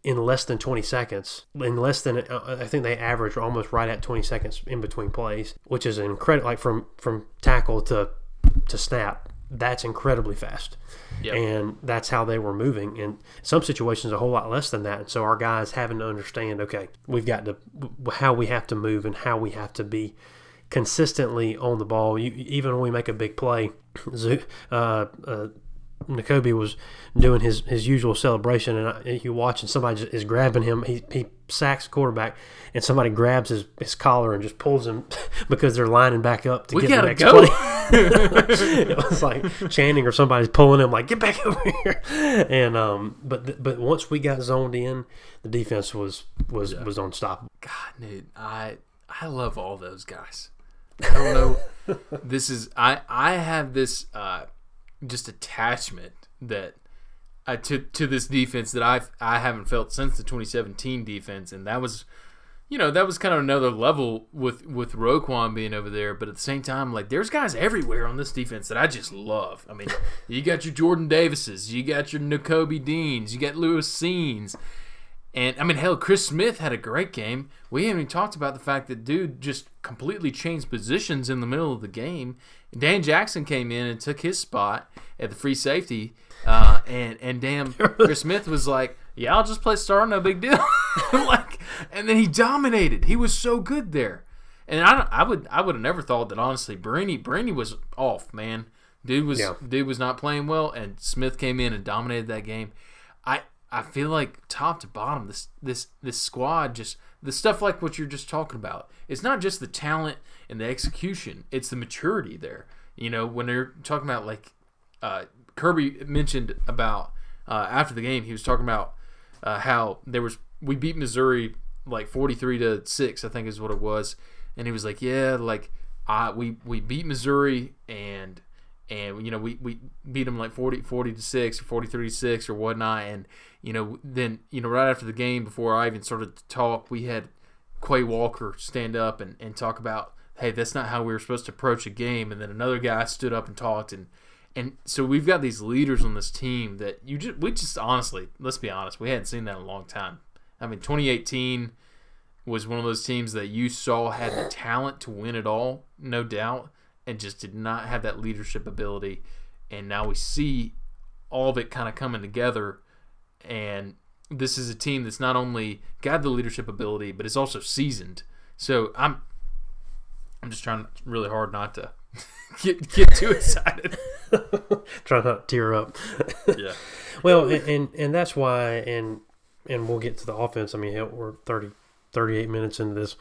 in less than 20 seconds. In less than, uh, I think they average almost right at 20 seconds in between plays, which is incredible. Like from from tackle to to snap, that's incredibly fast. Yep. And that's how they were moving. In some situations, a whole lot less than that. And so our guys having to understand, okay, we've got to how we have to move and how we have to be consistently on the ball. You, even when we make a big play, uh, uh, Nakobe was doing his, his usual celebration, and I, you watch, and somebody is grabbing him. He, he sacks the quarterback, and somebody grabs his, his collar and just pulls him because they're lining back up to We get the next go. play. it was like chanting, or somebody's pulling him, like get back over here. And um, but th- but once we got zoned in, the defense was was was unstoppable. God, dude, I I love all those guys. I don't know. this is I I have this uh just attachment that I to to this defense that I I haven't felt since the 2017 defense, and that was. You know that was kind of another level with with Roquan being over there, but at the same time, like there's guys everywhere on this defense that I just love. I mean, you got your Jordan Davises, you got your Nakobe Deans, you got Lewis Cines, and I mean, hell, Chris Smith had a great game. We haven't even talked about the fact that dude just completely changed positions in the middle of the game. Dan Jackson came in and took his spot at the free safety, uh, and and damn, Chris Smith was like, "Yeah, I'll just play star, no big deal." like, and then he dominated. He was so good there, and I don't- I would I would have never thought that honestly. Brini Brini was off, man. Dude was Yeah. dude was not playing well, and Smith came in and dominated that game. I feel like top to bottom, this this this squad just the stuff like what you're just talking about. It's not just the talent and the execution; it's the maturity there. You know, when they're talking about like uh, Kirby mentioned about uh, after the game, he was talking about uh, how there was we beat Missouri like forty three to six, I think is what it was, and he was like, yeah, like I we we beat Missouri and and you know we, we beat them like 40, 40 to 6 or 43 to 6 or whatnot and you know then you know right after the game before i even started to talk we had quay walker stand up and, and talk about hey that's not how we were supposed to approach a game and then another guy stood up and talked and and so we've got these leaders on this team that you just we just honestly let's be honest we hadn't seen that in a long time. I mean 2018 was one of those teams that you saw had the talent to win it all no doubt and just did not have that leadership ability. And now we see all of it kind of coming together. And this is a team that's not only got the leadership ability, but it's also seasoned. So I'm I'm just trying really hard not to get get too excited. Try not to tear up. yeah. Well, and, and and that's why, and and we'll get to the offense. I mean, hell, we're 30, 38 minutes into this.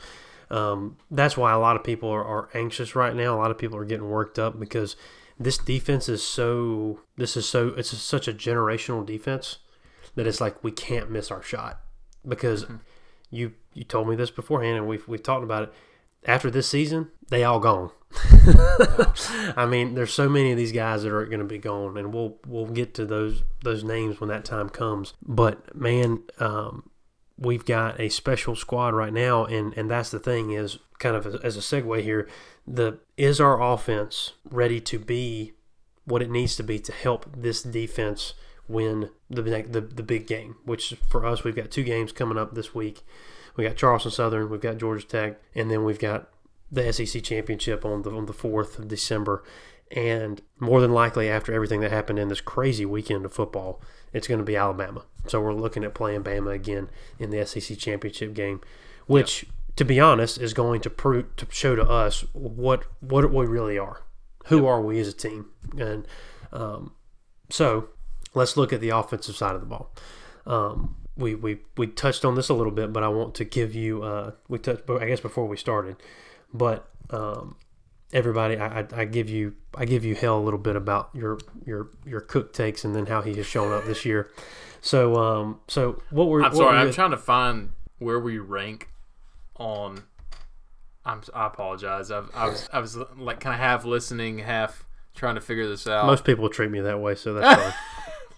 Um, that's why a lot of people are, are anxious right now. A lot of people are getting worked up because this defense is so. This is so. It's such a generational defense that it's like we can't miss our shot because Mm-hmm. you you told me this beforehand and we've we've talked about it. After this season, they all gone. I mean, there's so many of these guys that are going to be gone, and we'll we'll get to those those names when that time comes. But man, um, we've got a special squad right now, and and that's the thing is kind of as a segue here. The is our offense ready to be what it needs to be to help this defense win the the, the big game? Which for us, we've got two games coming up this week. We got Charleston Southern, we've got Georgia Tech, and then we've got the SEC championship on the on the fourth of December. And more than likely, after everything that happened in this crazy weekend of football, it's going to be Alabama. So we're looking at playing Bama again in the SEC championship game, which, to be honest, is going to prove to show to us what what we really are. Who are we as a team? And um, so let's look at the offensive side of the ball. Um, we, we we touched on this a little bit, but I want to give you uh, we touched I guess before we started, but um, everybody I, I, I give you I give you hell a little bit about your your your cook takes and then how he has shown up this year. So um so what we're I'm what sorry. we're- I'm trying to find where we rank on. I'm. I apologize. I've, I was. I was like kind of half listening, half trying to figure this out. most people treat me that way, so that's fine.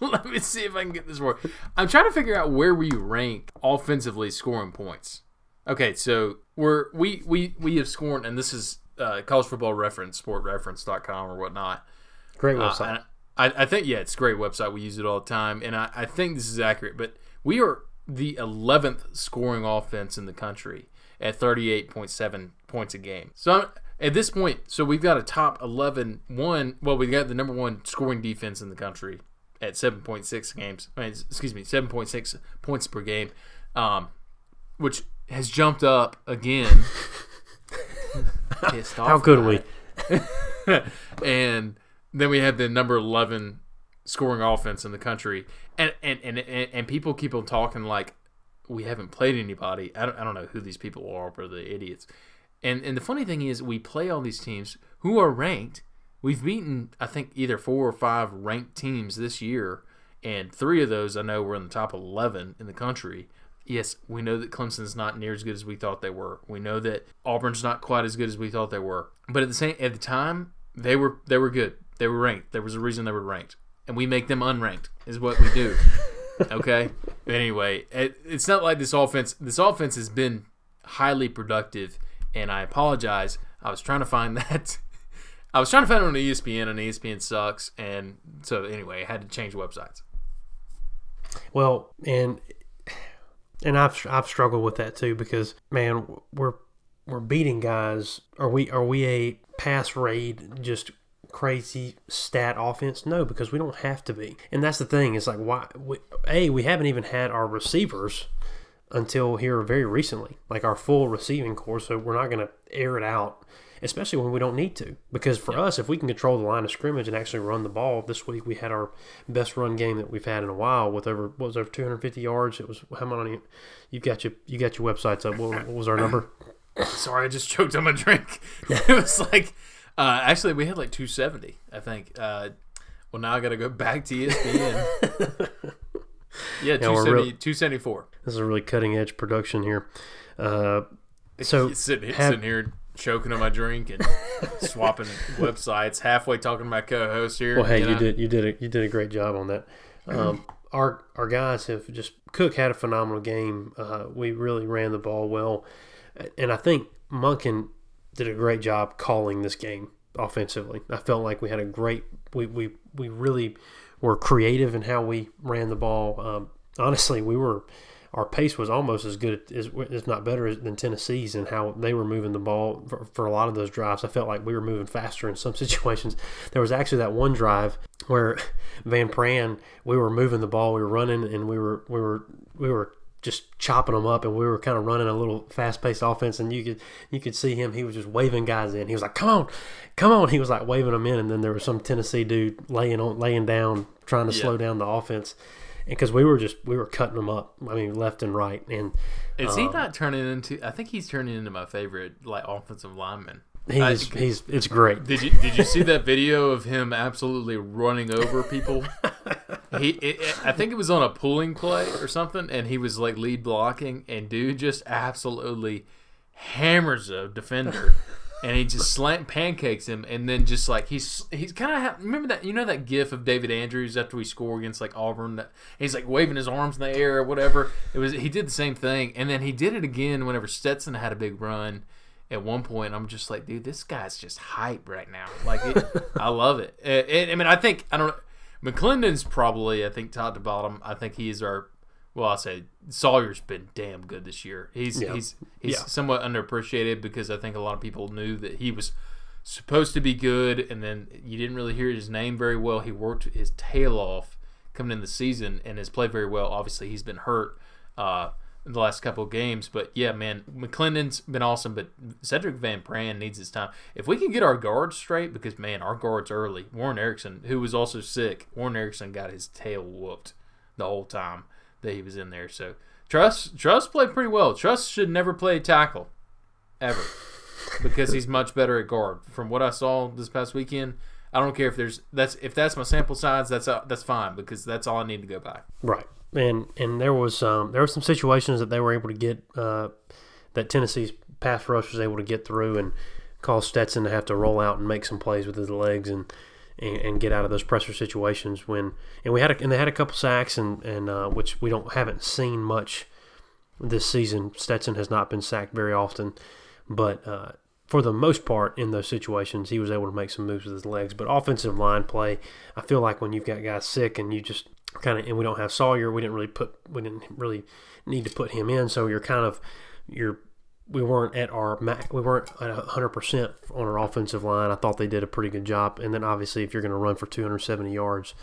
Let me see if I can get this right. I'm trying to figure out where we rank offensively scoring points. Okay, so we're we we we have scored, and this is uh, college football reference, sports-reference.com or whatnot. Great Uh, website. and I, I think yeah, it's a great website. We use it all the time, and I, I think this is accurate. But we are the 11th scoring offense in the country at 38.7 points a game. So I'm, at this point, so we've got a top 11 one. Well, we've got the number one scoring defense in the country at 7.6 games. I mean, excuse me, 7.6 points per game, um, which has jumped up again. Pissed How off could about we? and then we had the number 11 scoring offense in the country. And and, and, and, and people keep on talking like we haven't played anybody. I don't, I don't know who these people are but the idiots. And and the funny thing is we play all these teams who are ranked. We've beaten i think either four or five ranked teams this year. And three of those i know were in the top 11 in the country yes we know that clemson's not near as good as we thought they were. We know that auburn's not quite as good as we thought they were. But at the same at the time they were they were good. They were ranked. There was a reason they were ranked. And we make them unranked is what we do. Okay? But anyway it, it's not like this offense this offense has been highly productive and i apologize. I was trying to find that. I was trying to find it on espn and espn sucks and so anyway i had to change websites. Well, and and I've I've struggled with that too because man, we're we're beating guys. Are we are we a pass raid just crazy stat offense? No, because we don't have to be. And that's the thing. It's like why we, a we haven't even had our receivers until here very recently, like our full receiving corps. So we're not going to air it out, especially when we don't need to. Because for us, if we can control the line of scrimmage and actually run the ball, this week we had our best run game that we've had in a while with over what was over 250 yards. It was how many? You got your you got your websites up. What, what was our number? sorry i just choked on my drink it was like Uh, actually, we had like 270, I think. Uh, well, now I got to go back to ESPN. yeah, 270, real- 274. This is a really cutting edge production here. Uh, so sitting, here- have- sitting here choking on my drink and swapping websites, halfway talking to my co-host here. Well, hey, you know? did you did a, you did a great job on that. Um, our our guys have just Cook had a phenomenal game. Uh, we really ran the ball well, and I think Monken did a great job calling this game offensively. I felt like we had a great we we, we really were creative in how we ran the ball. Um, honestly, we were our pace was almost as good as if not better than Tennessee's and how they were moving the ball for, for a lot of those drives. I felt like we were moving faster in some situations. There was actually that one drive where Van Pran we were moving the ball, we were running, and we were we were we were just chopping them up, and we were kind of running a little fast paced offense, and you could you could see him. He was just waving guys in. He was like, "Come on, come on!" He was like waving them in, and then there was some Tennessee dude laying on laying down, trying to Yeah. slow down the offense because we were just we were cutting them up. I mean, left and right, and Is he um, not turning into? I think he's turning into my favorite like offensive lineman. he's I- he's it's great. Did you did you see that video of him absolutely running over people? he, it- I think it was on a pulling play or something, and he was like lead blocking, and dude just absolutely hammers a defender, and he just slant pancakes him, and then just like he's he's kind of ha- remember that you know that gif of David Andrews after we score against like Auburn, that he's like waving his arms in the air or whatever. It was he did the same thing, and then he did it again whenever Stetson had a big run at one point I'm just like, dude, this guy's just hype right now. Like, it, I love it. It- it- I mean, I think I don't. McClendon's probably, I think, top to bottom. I think he's our. Well, I say Salyer's been damn good this year. He's Yeah. he's he's Yeah. somewhat underappreciated because I think a lot of people knew that he was supposed to be good, and then you didn't really hear his name very well. He worked his tail off coming in the season and has played very well. Obviously, he's been hurt uh, in the last couple of games, but yeah, man, McClendon's been awesome. But Sedrick Van Pran needs his time. If we can get our guards straight, because man, our guards early. Warren Ericson, who was also sick, Warren Ericson got his tail whooped the whole time that he was in there. So Truss Truss played pretty well. Truss should never play tackle ever because he's much better at guard. From what I saw this past weekend, I don't care if there's that's if that's my sample size, that's uh, that's fine because that's all I need to go by. Right, and and there was um, there were some situations that they were able to get uh, that Tennessee's pass rush was able to get through and cause Stetson to have to roll out and make some plays with his legs and and, and get out of those pressure situations when and we had a, and they had a couple sacks and and uh, which we don't haven't seen much this season. Stetson has not been sacked very often, but uh, for the most part in those situations, he was able to make some moves with his legs. But offensive line play, I feel like when you've got guys sick and you just kind of and we don't have Salyer, we didn't really put we didn't really need to put him in, so you're kind of you're we weren't at our max, we weren't at hundred percent on our offensive line. I thought they did a pretty good job, and then obviously if you're going to run for 270 yards,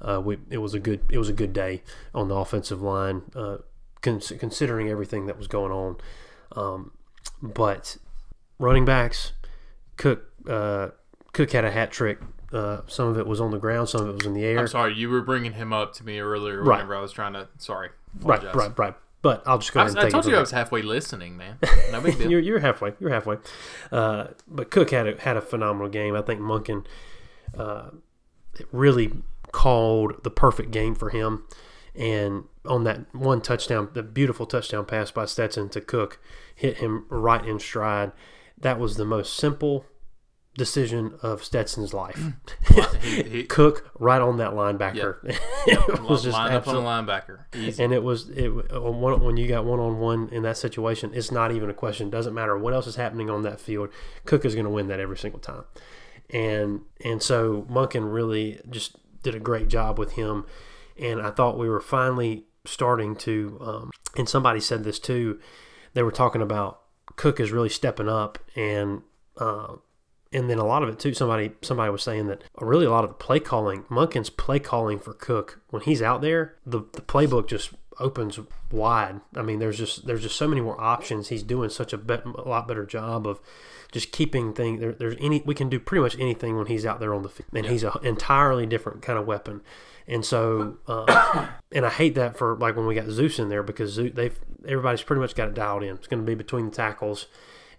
uh, we it was a good it was a good day on the offensive line, uh, cons- considering everything that was going on. Um, but running backs, Cook uh, Cook had a hat trick. Uh, some of it was on the ground, some of it was in the air. I'm sorry, you were bringing him up to me earlier Right. I was trying to. Sorry, Right, right, right. But I'll just go I, was, and I told you I was halfway listening, man. No big deal. you're, you're halfway. You're halfway. Uh, but Cook had a, had a phenomenal game. I think Monken uh, really called the perfect game for him. And on that one touchdown, the beautiful touchdown pass by Stetson to Cook hit him right in stride. That was the most simple decision of Stetson's life. he, he, Cook right on that linebacker. it was just line up on absolute- the linebacker. Easy. and it was it when you got one on one in that situation, it's not even a question. Doesn't matter what else is happening on that field. Cook is going to win that every single time, and and so Monken really just did a great job with him, and I thought we were finally starting to. Um, and somebody said this too. They were talking about Cook is really stepping up, and uh, and then a lot of it too. Somebody somebody was saying that really a lot of the play calling, Monken's play calling for Cook when he's out there, the the playbook just opens wide. I mean, there's just there's just so many more options. He's doing such a, bet, a lot better job of just keeping things. There, there's any we can do pretty much anything when he's out there on the field, and he's an entirely different kind of weapon. And so, uh, and I hate that for like when we got Zeus in there because Zeus, they've everybody's pretty much got it dialed in. It's going to be between the tackles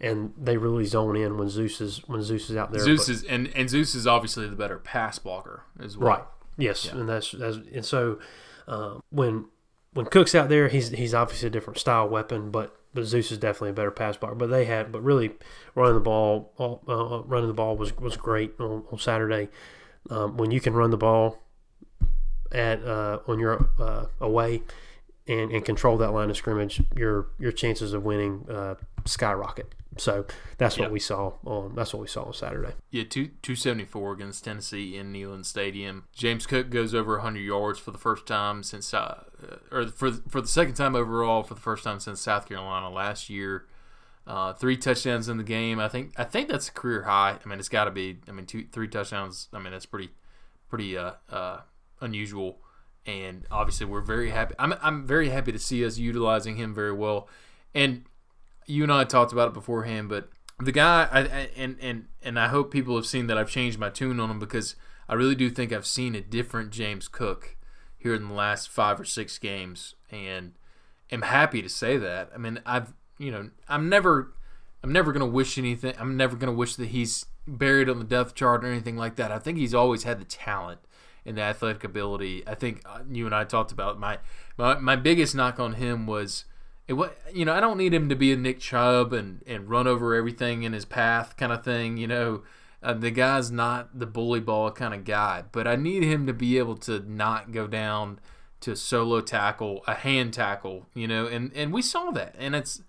and they really zone in when Zeus is when Zeus is out there. Zeus but- is and, and Zeus is obviously the better pass blocker as well. Right. Yes, and that's, that's and so um, when when Cook's out there, he's he's obviously a different style weapon, but but Zeus is definitely a better pass blocker. But they had, but really running the ball, uh, running the ball was was great on, on Saturday. Um, when you can run the ball at uh, when you're uh, away and, and control that line of scrimmage, your your chances of winning uh, skyrocket. So that's what Yeah. we saw on that's what we saw on Saturday. Yeah, two two seventy four against Tennessee in Neyland Stadium. James Cook goes over hundred yards for the first time since, uh, or for for the second time overall for the first time since South Carolina last year. Uh, three touchdowns in the game. I think I think that's a career high. I mean, it's got to be. I mean, two three touchdowns. I mean, that's pretty pretty uh, uh, unusual. And obviously, we're very happy. I'm I'm very happy to see us utilizing him very well. And you and I talked about it beforehand, but the guy, I, I, and and and I hope people have seen that I've changed my tune on him because I really do think I've seen a different James Cook here in the last five or six games, and am happy to say that. I mean, I've you know, I'm never, I'm never gonna wish anything. I'm never gonna wish that he's buried on the death chart or anything like that. I think he's always had the talent and the athletic ability. I think uh, you and I talked about my my, my biggest knock on him was it was you know I don't need him to be a Nick Chubb and and run over everything in his path kind of thing. You know, uh, the guy's not the bully ball kind of guy, but I need him to be able to not go down to solo tackle, a hand tackle. You know, and and we saw that, and it's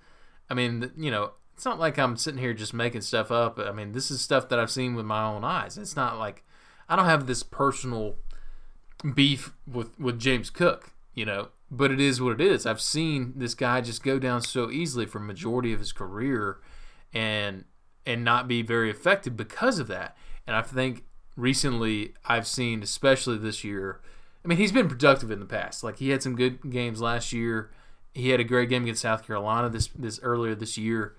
I mean you know. It's not like I'm sitting here just making stuff up. I mean, this is stuff that I've seen with my own eyes. It's not like I don't have this personal beef with with James Cook, you know, but it is what it is. I've seen this guy just go down so easily for majority of his career and and not be very effective because of that. And I think recently I've seen especially this year I mean, he's been productive in the past. Like he had some good games last year. He had a great game against South Carolina this this earlier this year.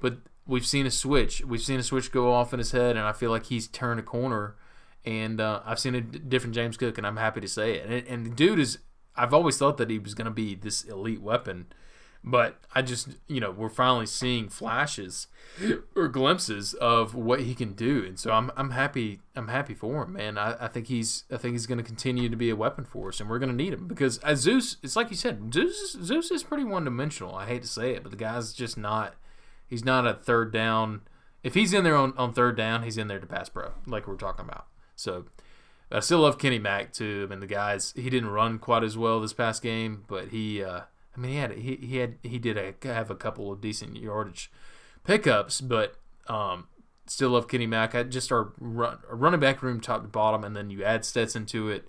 But we've seen a switch. We've seen a switch go off in his head, and I feel like he's turned a corner. And uh, I've seen a d- different James Cook, and I'm happy to say it. And, and the dude is, I've always thought that he was going to be this elite weapon. But I just, you know, we're finally seeing flashes or glimpses of what he can do, and so I'm, I'm happy. I'm happy for him, man. I, I think he's, I think he's going to continue to be a weapon for us, and we're going to need him because as Zeus, it's like you said, Zeus, Zeus is pretty one dimensional. I hate to say it, but the guy's just not. He's not a third down. If he's in there on, on third down, he's in there to pass pro, like we're talking about. So I still love Kenny Mack too. I mean, the guys he didn't run quite as well this past game, but he, uh, I mean, he had he, he had he did a, have a couple of decent yardage pickups, but um, still love Kenny Mack. I just our, run, running back room top to bottom, and then you add Stetson to it.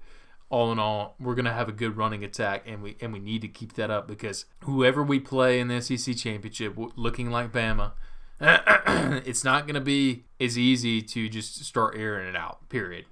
All in all, we're gonna have a good running attack, and we and we need to keep that up because whoever we play in the SEC championship, looking like Bama, it's not gonna be as easy to just start airing it out. Period.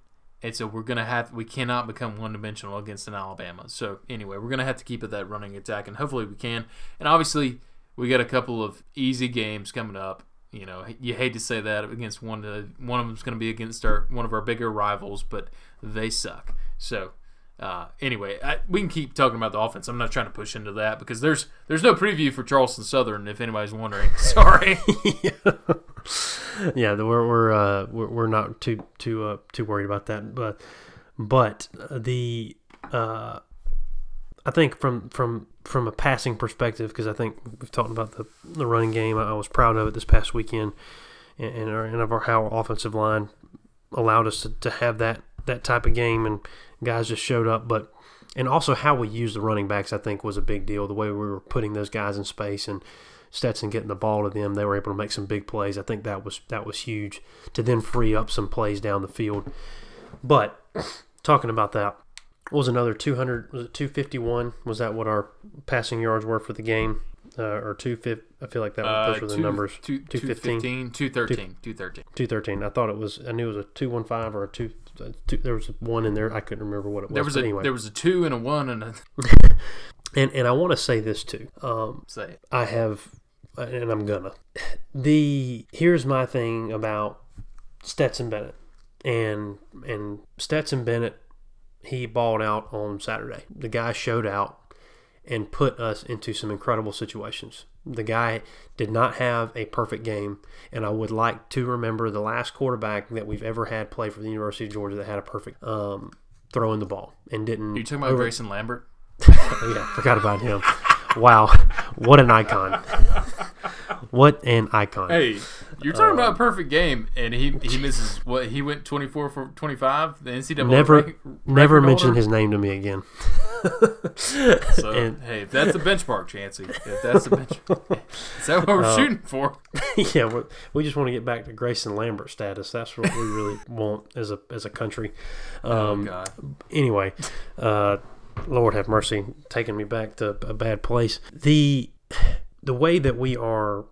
And so we're gonna have we cannot become one dimensional against an Alabama. So anyway, we're gonna have to keep at that running attack, and hopefully we can. And obviously, we got a couple of easy games coming up. You know, you hate to say that against one. Of one of them's to be against our one of our bigger rivals, but they suck. So uh, anyway, I, we can keep talking about the offense. I'm not trying to push into that because there's there's no preview for Charleston Southern if anybody's wondering. Sorry. yeah, the- we're we're uh, we're, we're not too too uh, too worried about that, but but the uh, I think from from from a passing perspective, because I think we've talked about the the running game. I, I was proud of it this past weekend, and and, our, and of our, how our offensive line allowed us to, to have that that type of game, and guys just showed up, but. And also how we used the running backs, I think, was a big deal. The way we were putting those guys in space and Stetson getting the ball to them, they were able to make some big plays. I think that was that was huge to then free up some plays down the field. But talking about that, what was another 200? Was it 251? Was that what our passing yards were for the game? Uh, or 250? I feel like that Uh, those were the two- numbers. two- 215? 215, 213, 213. 213. I thought it was. I knew it was a 215 or a two, two. There was one in there. I couldn't remember what it was. There was a anyway. there was a two and a one and a and and I want to say this too. Um, say it. I have, and I'm gonna. The here's my thing about Stetson Bennett, and and Stetson Bennett, he balled out on Saturday. The guy showed out, and put us into some incredible situations. The guy did not have a perfect game, and I would like to remember the last quarterback that we've ever had play for the University of Georgia that had a perfect um, throwing the ball and didn't. You talking about over- Grayson Lambert? Oh, yeah, forgot about him. Wow, what an icon! What an icon! Hey, you're talking about a perfect game, and he he misses what he went 24 for 25. The NCAA never, rank- never mention his name to me again. So and- hey, if that's the benchmark, Chancey, if that's the benchmark, is that what we're Uh, shooting for? yeah, we we just want to get back to Grayson Lambert status. That's what we really want as a as a country. Oh Um, God, anyway, uh, Lord have mercy, taking me back to a bad place. The the way that we are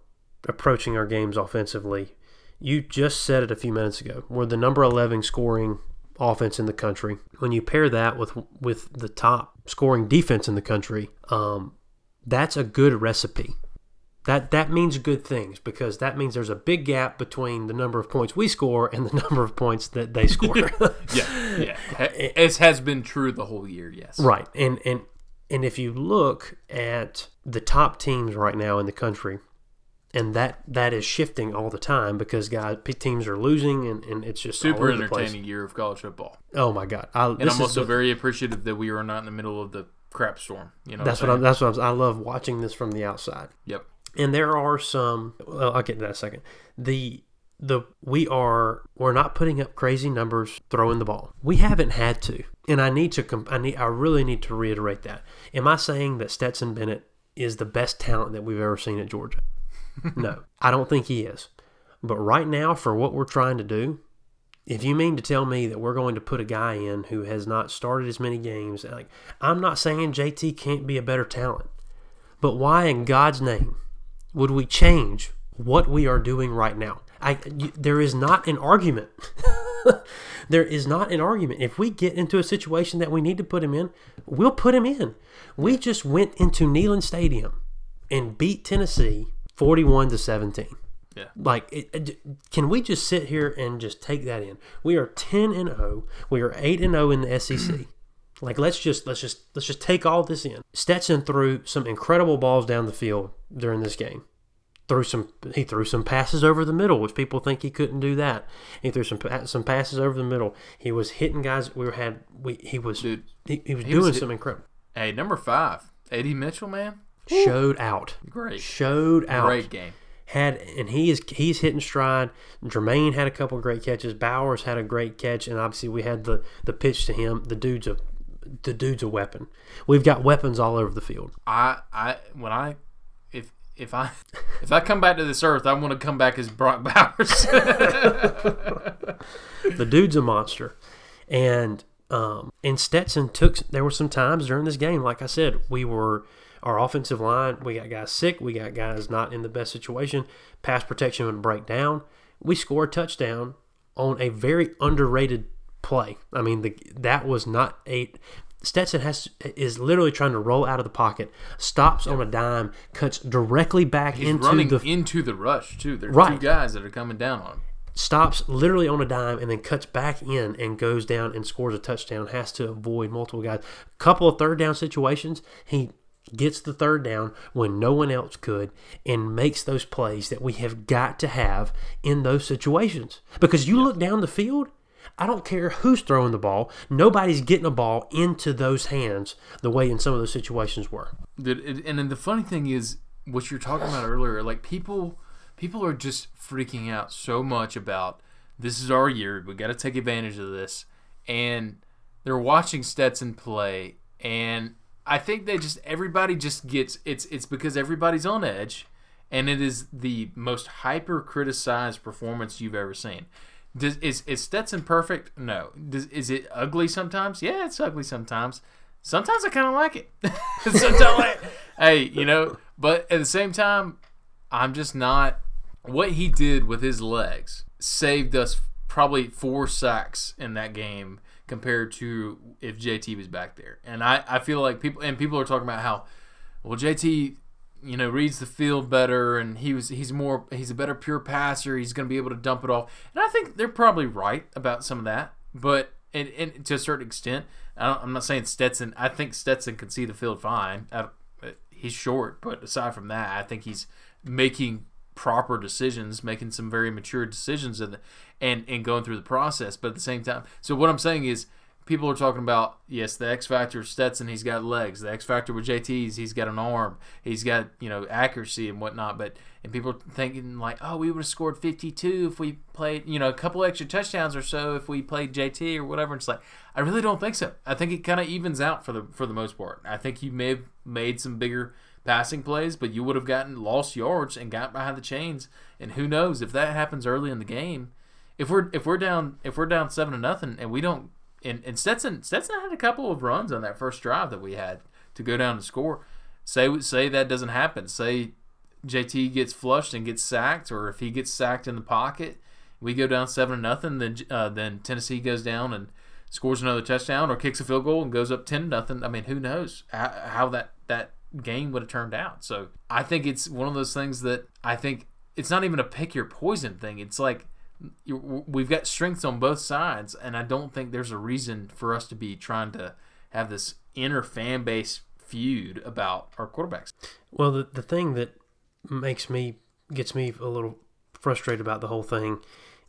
approaching our games offensively, you just said it a few minutes ago. We're the number eleven scoring offense in the country. When you pair that with with the top scoring defense in the country, um, that's a good recipe. That that means good things because that means there's a big gap between the number of points we score and the number of points that they score. yeah, yeah. It has been true the whole year. Yes, Right. And and and if you look at the top teams right now in the country, and that that is shifting all the time because guys teams are losing and, and it's just super all over the place. entertaining year of college football, Oh my god. I, and I'm also the- very appreciative that we are not in the middle of the crap storm. You know, that's what I'm that's what I'm, I love watching this from the outside. Yep. And there are some well, I'll get to that in a second. The the we are we're not putting up crazy numbers throwing the ball. We haven't had to. And I need to I need I really need to reiterate that. Am I saying that Stetson Bennett is the best talent that we've ever seen at Georgia? no. I don't think he is. But right now for what we're trying to do, if you mean to tell me that we're going to put a guy in who has not started as many games, like I'm not saying JT can't be a better talent. But why in God's name would we change what we are doing right now? I, you, there is not an argument. there is not an argument. If we get into a situation that we need to put him in, we'll put him in. We just went into Neyland Stadium and beat Tennessee 41 to 17. Yeah. Like, it, it- can we just sit here and just take that in? We are 10 and 0. We are 8 and 0 in the SEC. Like let's just let's just let's just take all this in. Stetson threw some incredible balls down the field during this game. Threw some he threw some passes over the middle, which people think he couldn't do that. He threw some some passes over the middle. He was hitting guys. We had we he was Dude, he, he was he doing was some incredible. Hey, number five, Eddie Mitchell, man, Showed out. great, Showed out. great game. had and he is he's hitting stride. Jermaine had a couple of great catches. Bowers had a great catch, and obviously we had the the pitch to him. The dude's a the dude's a weapon. We've got weapons all over the field. I, I, when I, if if I, if I come back to this earth, I want to come back as Brock Bowers. The dude's a monster, and um, and Stetson took. There were some times during this game, like I said, we were our offensive line. We got guys sick. We got guys not in the best situation. Pass protection would break down. We score a touchdown on a very underrated play. I mean, the that was not a. Stetson has is literally trying to roll out of the pocket, stops on a dime, cuts directly back He's into running the into the rush too. There's Right. two guys that are coming down on him. stops literally on a dime and then cuts back in and goes down and scores a touchdown. Has to avoid multiple guys. A couple of third down situations, he gets the third down when no one else could and makes those plays that we have got to have in those situations. Because you look down the field, I don't care who's throwing the ball, nobody's getting a ball into those hands the way in some of those situations were. And then the funny thing is what you're talking about earlier. Like people, people are just freaking out so much about this is our year. We got to take advantage of this, and they're watching Stetson play, and I think they just everybody just gets it's it's because everybody's on edge, and it is the most hyper criticized performance you've ever seen. Does, is is Stetson perfect? No. Does, is it ugly sometimes? Yeah, it's ugly sometimes. Sometimes I kind of like it. sometimes, like, hey, you know. But at the same time, I'm just not. What he did with his legs saved us probably four sacks in that game compared to if JT was back there. And I, I feel like people and people are talking about how well JT you know reads the field better and he was he's more he's a better pure passer. He's going to be able to dump it off. And i think they're probably right about some of that but and, and to a certain extent I i'm not saying stetson i think stetson can see the field fine. He's short, but aside from that, I think he's making proper decisions, making some very mature decisions, and and and going through the process. But at the same time, so what I'm saying is people are talking about yes, the X factor Stetson, he's got legs. The X factor with JT's, he's got an arm. He's got you know accuracy and whatnot. But and people are thinking like, oh, we would have scored 52 if we played you know a couple extra touchdowns or so if we played JT or whatever. And it's like I really don't think so. I think it kind of evens out for the for the most part. I think you may have made some bigger passing plays, but you would have gotten lost yards and got behind the chains. And who knows if that happens early in the game. If we're if we're down if we're down seven to nothing and we don't and, and Stetson Stetson had a couple of runs on that first drive that we had to go down and score. Say say that doesn't happen. Say JT gets flushed and gets sacked, or if he gets sacked in the pocket, we go down seven to nothing. Then uh, then Tennessee goes down and scores another touchdown, or kicks a field goal and goes up ten nothing. I mean, who knows how, how that that game would have turned out? So I think it's one of those things that I think it's not even a pick your poison thing. It's like we've got strengths on both sides, and I don't think there's a reason for us to be trying to have this inner fan base feud about our quarterbacks. Well, the the thing that makes me gets me a little frustrated about the whole thing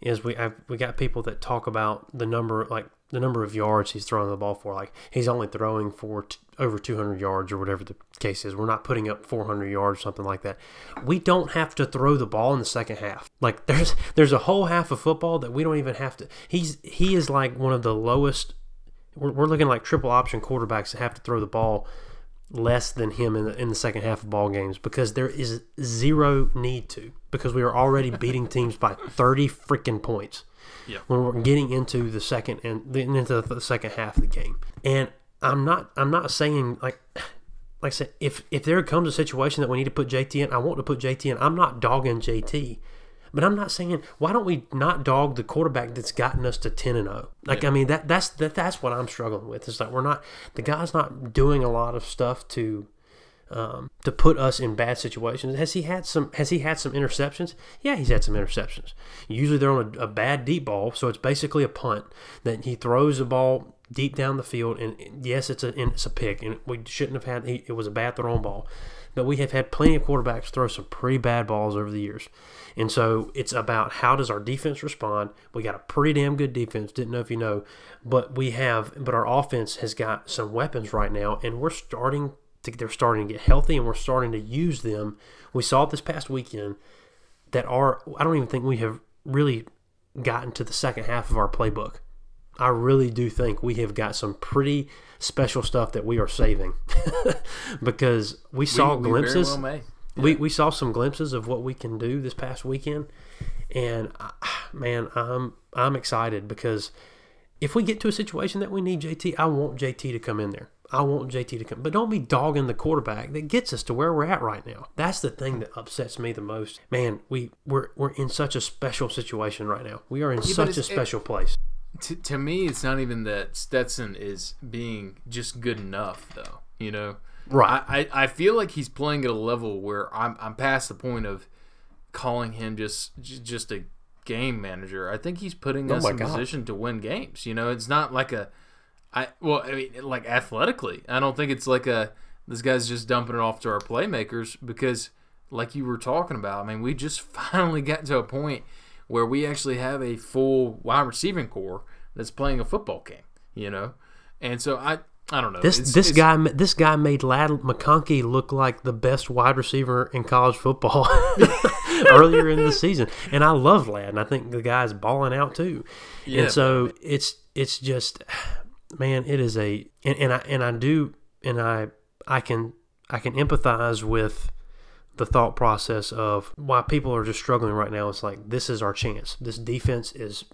is we have, we got people that talk about the number like the number of yards he's throwing the ball for. Like he's only throwing for t- over 200 yards or whatever the case is. We're not putting up 400 yards, something like that. We don't have to throw the ball in the second half. Like there's there's a whole half of football that we don't even have to. He's he is like one of the lowest. We're, we're looking like triple option quarterbacks that have to throw the ball less than him in the, in the second half of ball games because there is zero need to because we are already beating teams by 30 freaking points yeah. when we're getting into the second and into the second half of the game and i'm not i'm not saying like like i said if if there comes a situation that we need to put jt in i want to put jt in i'm not dogging jt but I'm not saying why don't we not dog the quarterback that's gotten us to ten and zero. Like yeah. I mean that that's that that's what I'm struggling with. It's like we're not the guy's not doing a lot of stuff to um, to put us in bad situations. Has he had some? Has he had some interceptions? Yeah, he's had some interceptions. Usually they're on a, a bad deep ball, so it's basically a punt that he throws the ball deep down the field, and yes, it's a it's a pick, and we shouldn't have had. It was a bad thrown ball, but we have had plenty of quarterbacks throw some pretty bad balls over the years. And so it's about how does our defense respond. We got a pretty damn good defense. Didn't know if you know, but we have, but our offense has got some weapons right now, and we're starting to, they're starting to get healthy, and we're starting to use them. We saw it this past weekend that are, I don't even think we have really gotten to the second half of our playbook. I really do think we have got some pretty special stuff that we are saving because we saw we, glimpses. We yeah. We, we saw some glimpses of what we can do this past weekend, and uh, man, I'm I'm excited because if we get to a situation that we need JT, I want JT to come in there. I want JT to come, but don't be dogging the quarterback that gets us to where we're at right now. That's the thing that upsets me the most. Man, we we're we're in such a special situation right now. We are in yeah, such a special it, place. To, to me, it's not even that Stetson is being just good enough, though. You know, Right. I, I feel like he's playing at a level where I'm I'm past the point of calling him just just a game manager. I think he's putting oh us in God. position to win games. You know, it's not like a I well, I mean like athletically. I don't think it's like a this guy's just dumping it off to our playmakers because like you were talking about, I mean, we just finally got to a point where we actually have a full wide receiving corps that's playing a football game, you know? And so I I don't know. This it's, this it's, guy this guy made Ladd McConkey look like the best wide receiver in college football earlier in the season, and I love Ladd, and I think the guy's balling out too. Yeah, and so it's it's just, man, it is a and, and I and I do and I I can I can empathize with the thought process of why people are just struggling right now. It's like this is our chance. This defense is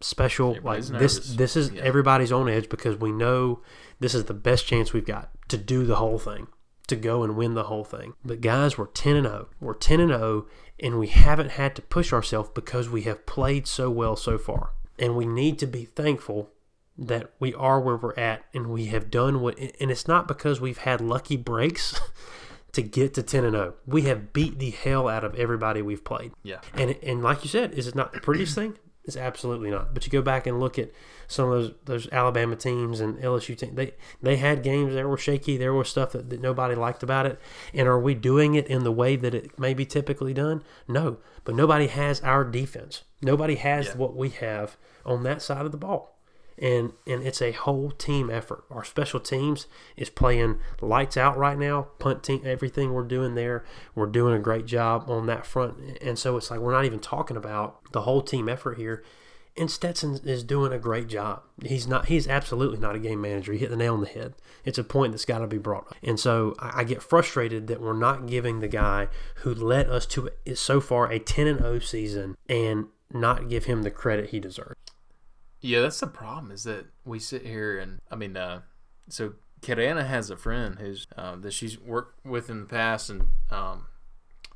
special. Everybody's like nervous. this this is yeah. everybody's on edge because we know this is the best chance we've got to do the whole thing, to go and win the whole thing. But guys, we're 10 and 0. We're 10 and 0 and we haven't had to push ourselves because we have played so well so far. And we need to be thankful that we are where we're at and we have done what and it's not because we've had lucky breaks to get to 10 and 0. We have beat the hell out of everybody we've played. Yeah. And and like you said, is it not the prettiest thing? It's absolutely not. But you go back and look at some of those those Alabama teams and LSU teams. They they had games that were shaky. There was stuff that, that nobody liked about it. And are we doing it in the way that it may be typically done? No. But nobody has our defense. Nobody has Yeah. what we have on that side of the ball and and it's a whole team effort. Our special teams is playing lights out right now. Punt team, everything we're doing there, we're doing a great job on that front. And so it's like we're not even talking about the whole team effort here. And Stetson is doing a great job. He's not. He's absolutely not a game manager. He hit the nail on the head. It's a point that's got to be brought up. And so I, I get frustrated that we're not giving the guy who led us to so far a 10 and 0 season and not give him the credit he deserves. Yeah, that's the problem. Is that we sit here and I mean, uh, so Karana has a friend who's uh, that she's worked with in the past, and um,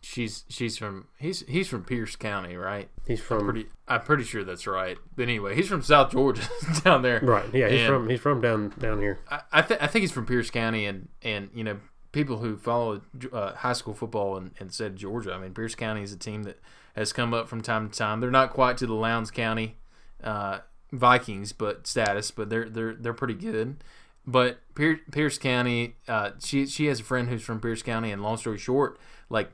she's she's from he's he's from Pierce County, right? He's from Pretty, I'm pretty sure that's right. But anyway, he's from South Georgia, down there. Right. Yeah, he's And- from he's from down down here. I I, th- I think he's from Pierce County, and and you know people who follow uh, high school football and, and said Georgia. I mean, Pierce County is a team that has come up from time to time. They're not quite to the Lowndes County uh, Vikings, but status, but they're they're they're pretty good. But Pier- Pierce County, uh, she she has a friend who's from Pierce County, and long story short, like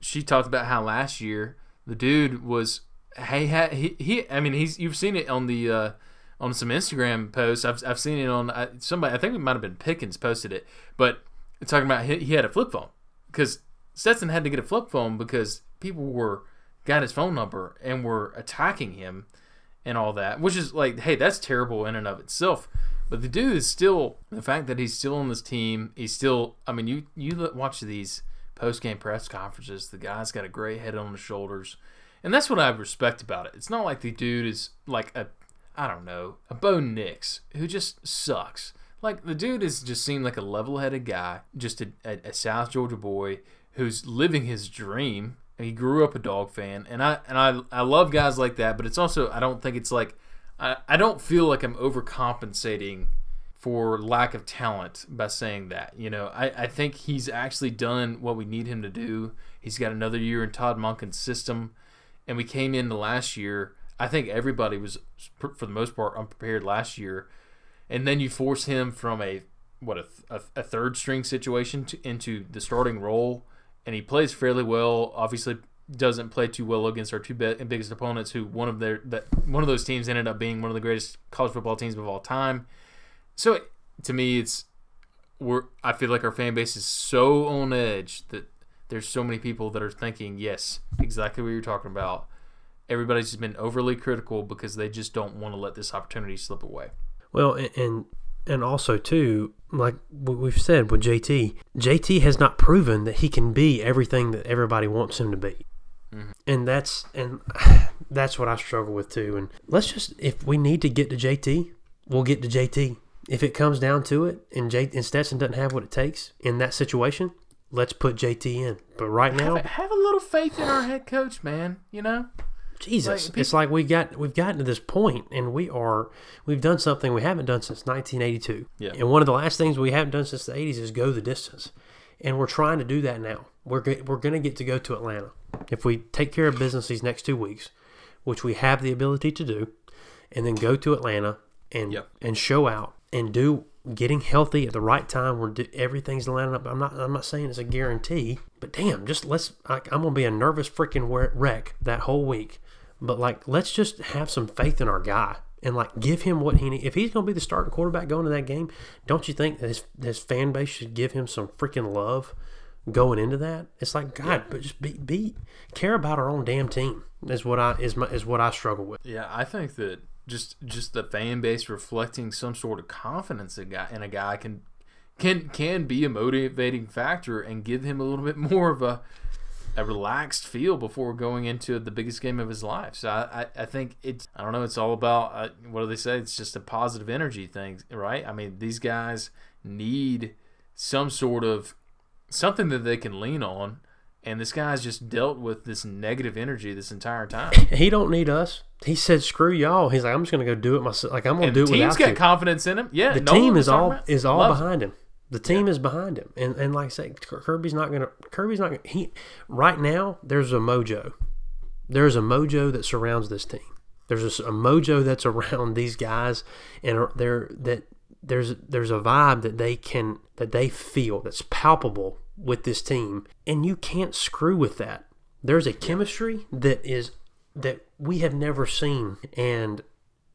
she talked about how last year the dude was hey he, he I mean he's you've seen it on the uh, on some Instagram posts. I've, I've seen it on uh, somebody. I think it might have been Pickens posted it, but talking about he, he had a flip phone because Stetson had to get a flip phone because people were got his phone number and were attacking him and all that, which is like, hey, that's terrible in and of itself. But the dude is still the fact that he's still on this team. He's still. I mean, you you watch these post game press conferences. The guy's got a great head on his shoulders, and that's what I respect about it. It's not like the dude is like a, I don't know, a Bo Nix who just sucks. Like the dude is just seemed like a level headed guy, just a, a, a South Georgia boy who's living his dream. He grew up a dog fan, and I and I I love guys like that. But it's also I don't think it's like I, I don't feel like I'm overcompensating for lack of talent by saying that. You know, I, I think he's actually done what we need him to do. He's got another year in Todd Monken's system, and we came into last year. I think everybody was, for the most part, unprepared last year, and then you force him from a what a, a, a third string situation to, into the starting role, and he plays fairly well. Obviously, doesn't play too well against our two biggest opponents. Who one of their that one of those teams ended up being one of the greatest college football teams of all time. So to me, it's we're I feel like our fan base is so on edge that there's so many people that are thinking, yes, exactly what you're talking about. Everybody's just been overly critical because they just don't want to let this opportunity slip away. Well, and and, and also too, like what we've said with JT, JT has not proven that he can be everything that everybody wants him to be. Mm-hmm. And that's and that's what I struggle with too. And let's just if we need to get to JT, we'll get to JT. If it comes down to it, and J and Stetson doesn't have what it takes in that situation, let's put JT in. But right now, Have, have a little faith in our head coach, man. You know, Jesus, Like, it's like we got we've gotten to this point, and we are we've done something we haven't done since 1982. Yeah. And one of the last things we haven't done since the 80s is go the distance, and we're trying to do that now. We're go- we're going to get to go to Atlanta if we take care of business these next two weeks, which we have the ability to do, and then go to Atlanta and Yep. and show out and do getting healthy at the right time where do, everything's lining up. I'm not I'm not saying it's a guarantee, but damn, just let's. I, I'm gonna be a nervous freaking wreck that whole week. But like, let's just have some faith in our guy and like give him what he needs. If he's gonna be the starting quarterback going to that game, don't you think that his his fan base should give him some freaking love going into that? It's like God, but just be be care about our own damn team. Is what I is my is what I struggle with. Yeah, I think that just just the fan base reflecting some sort of confidence in a guy, in a guy can can can be a motivating factor and give him a little bit more of a a relaxed feel before going into the biggest game of his life. So I, I, I think it's I don't know. It's all about uh, what do they say? It's just a positive energy thing, right? I mean, these guys need some sort of something that they can lean on. And this guy's just dealt with this negative energy this entire time. He don't need us. He said, "Screw y'all." He's like, "I'm just gonna go do it myself. Like I'm gonna And do the it team's without got you." confidence in him. Yeah, the Nolan team is all about- is all loves him. behind him. The team is behind him, and and like I say, Kirby's not gonna. Kirby's not gonna. He right now there's a mojo. There's a mojo that surrounds this team. There's a, a mojo that's around these guys, and they're that there's there's a vibe that they can that they feel that's palpable with this team, and you can't screw with that. There's a chemistry that is that we have never seen, and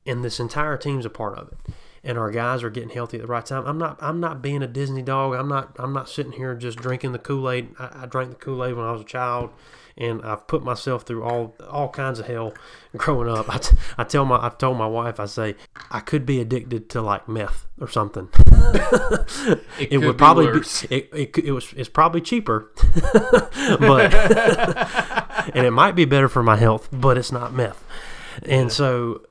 and this entire team's a part of it. And our guys are getting healthy at the right time. I'm not. I'm not being a Disney dog. I'm not. I'm not sitting here just drinking the Kool Aid. I, I drank the Kool Aid when I was a child, and I've put myself through all all kinds of hell growing up. I, t- I tell my I told my wife I say I could be addicted to like meth or something. It, it could would probably be, worse. it, it, it was it's probably cheaper, but and it might be better for my health, but it's not meth. And so,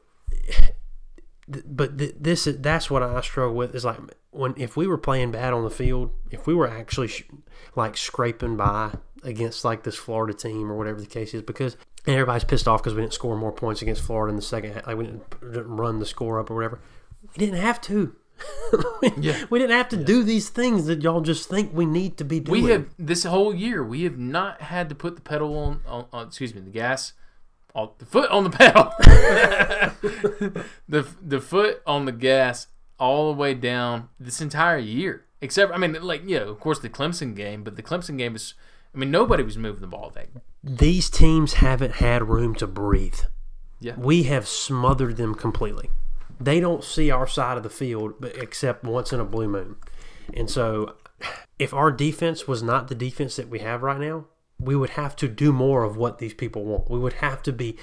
th- but th- this is that's what I struggle with is like when if we were playing bad on the field, if we were actually sh- like scraping by against like this Florida team or whatever the case is, because and everybody's pissed off because we didn't score more points against Florida in the second, half, like we didn't, didn't run the score up or whatever. We didn't have to. Yeah. We didn't have to do these things that y'all just think we need to be doing. We have this whole year. We have not had to put the pedal on. on, on excuse me, the gas. On, the foot on the pedal. the the foot on the gas all the way down this entire year. Except, I mean, like you know, of course, the Clemson game. But the Clemson game is. I mean, nobody was moving the ball that. these teams haven't had room to breathe. Yeah. We have smothered them completely. They don't see our side of the field except once in a blue moon. And so if our defense was not the defense that we have right now, we would have to do more of what these people want. We would have to be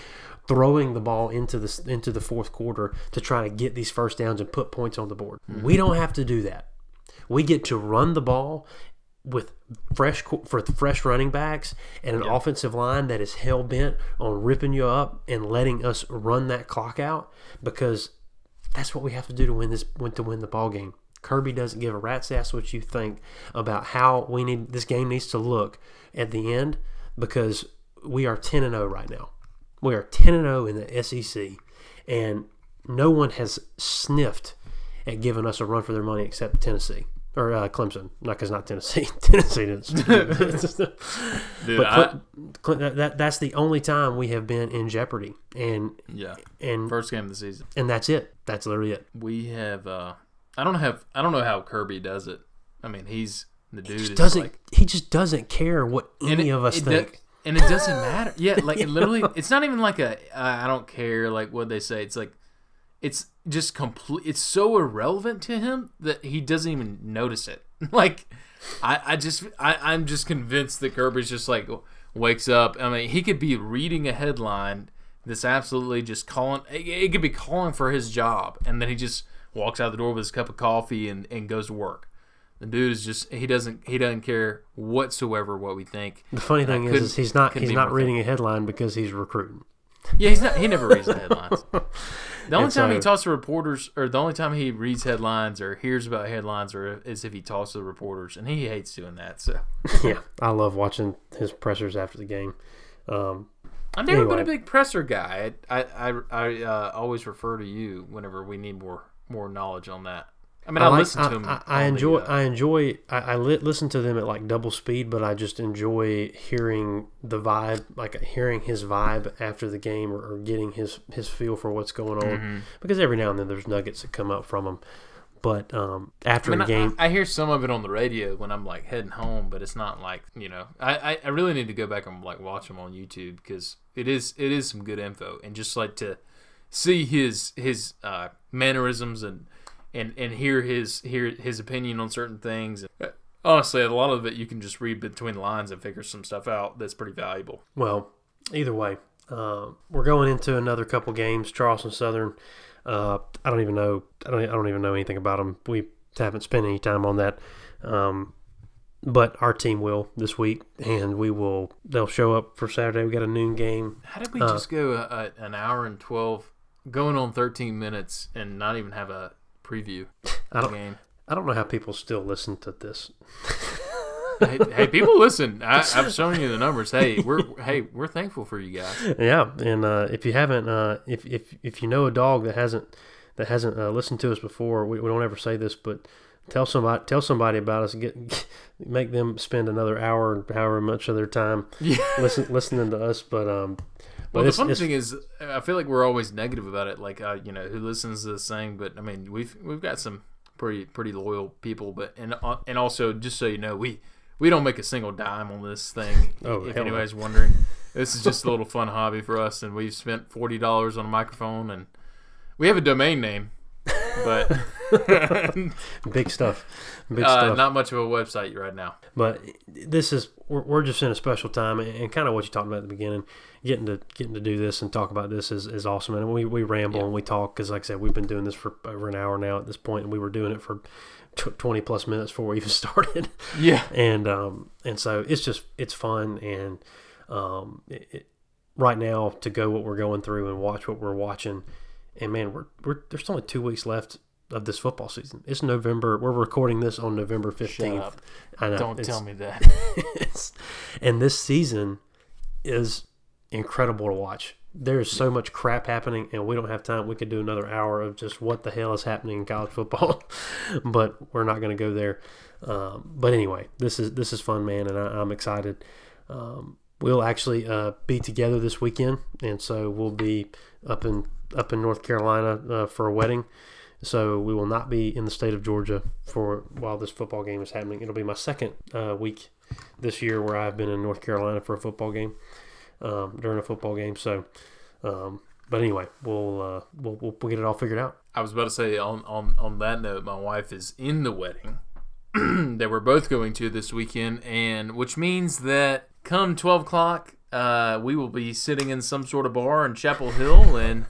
throwing the ball into the into the fourth quarter to try to get these first downs and put points on the board. Mm-hmm. We don't have to do that. We get to run the ball with fresh for fresh running backs and an offensive line that is hell bent on ripping you up and letting us run that clock out because that's what we have to do to win this to win the ball game. Kirby doesn't give a rat's ass what you think about how we need this game needs to look at the end because we are 10 and 0 right now. We are 10 and 0 in the SEC and no one has sniffed at giving us a run for their money except Tennessee or uh, Clemson. Not because not Tennessee. Tennessee didn't. Dude, but I, Cle- that that's the only time we have been in jeopardy, and yeah, and first game of the season. and that's it. That's literally it. We have. uh I don't have. I don't know how Kirby does it. I mean, he's the dude. He is doesn't. like, he just doesn't care what any it- of us do- think. and it doesn't matter. Yeah, like it literally, it's not even like a I I don't care. Like what they say. It's like it's just complete. It's so irrelevant to him that he doesn't even notice it. Like I, I just, I, I'm just convinced that Kirby's just like wakes up. I mean, he could be reading a headline that's absolutely just calling. It, it could be calling for his job, and then he just walks out the door with his cup of coffee and, and goes to work. The dude is just he doesn't he doesn't care whatsoever what we think. The funny thing is, is he's not he's not reading a headline because he's recruiting. Yeah, he's not. He never reads the headlines. The only And time he talks to reporters, or the only time he reads headlines or hears about headlines, or is if he talks to the reporters, and he hates doing that. So yeah, I love watching his pressers after the game. Um, I've never been a big presser guy. I I I, I uh, always refer to you whenever we need more more knowledge on that. I mean, I, like- listen to him. I, I on the, enjoy. uh, I enjoy. I, I li- listen to them at like double speed, but I just enjoy hearing the vibe, like hearing his vibe after the game, or, or getting his his feel for what's going on. Mm-hmm. Because every now and then there's nuggets that come up from him. But um, after I, mean, the game, I, I hear some of it on the radio when I'm like heading home, but it's not like you know. I, I, I really need to go back and like watch them on YouTube because it is it is some good info and just like to see his his uh, mannerisms and and and hear his hear his opinion on certain things. Honestly, a lot of it you can just read between the lines and figure some stuff out that's pretty valuable. Well, either way, um, we're going into another couple games. Charleston Southern. Uh, I don't even know. I don't. I don't even know anything about them. We haven't spent any time on that. Um, but our team will this week, and we will. They'll show up for Saturday. We got a noon game. How did we Uh, just go a, a, an hour and twelve, going on thirteen minutes, and not even have a preview I don't. game? I don't know how people still listen to this. hey, hey, people, listen! I, I've shown you the numbers. Hey, we're hey, we're thankful for you guys. Yeah, and uh, if you haven't, uh, if if if you know a dog that hasn't that hasn't uh, listened to us before, we, we don't ever say this, but tell somebody tell somebody about us. Get make them spend another hour, however much of their time Yeah. listen, listening to us. But um, But Well, the funny thing is, I feel like we're always negative about it. Like, uh, you know, who listens to this thing? But I mean, we've we've got some pretty pretty loyal people. But and uh, and also, just so you know, we we don't make a single dime on this thing. Oh, if hell no. anybody's wondering, this is just a little fun hobby for us, and we've spent forty dollars on a microphone, and we have a domain name, but big stuff, big uh, stuff. not much of a website right now. but this is we're, we're just in a special time, and, and kind of what you talked about at the beginning. Getting to getting to do this and talk about this is, is awesome, and we, we ramble Yeah. and we talk because, like I said, we've been doing this for over an hour now at this point, and we were doing it for tw- twenty plus minutes before we even started. Yeah, and um and so it's just it's fun and um it, it, right now to go what we're going through and watch what we're watching and man we're, we're there's only two weeks left of this football season it's november we're recording this on november 15th up. i know don't it's- tell me that. and this season is incredible to watch. There's so much crap happening, and we don't have time. We could do another hour of just what the hell is happening in college football, but we're not going to go there. Um, but anyway, this is this is fun, man, and I, I'm excited. Um, we'll actually uh, be together this weekend, and so we'll be up in up in North Carolina uh, for a wedding. So we will not be in the state of Georgia for while this football game is happening. It'll be my second uh, week this year where I've been in North Carolina for a football game um, during a football game. So, um, but anyway, we'll, uh, we'll we'll we'll get it all figured out. I was about to say on on on that note, my wife is in the wedding that we're both going to this weekend, and which means that come twelve o'clock, uh, we will be sitting in some sort of bar in Chapel Hill, and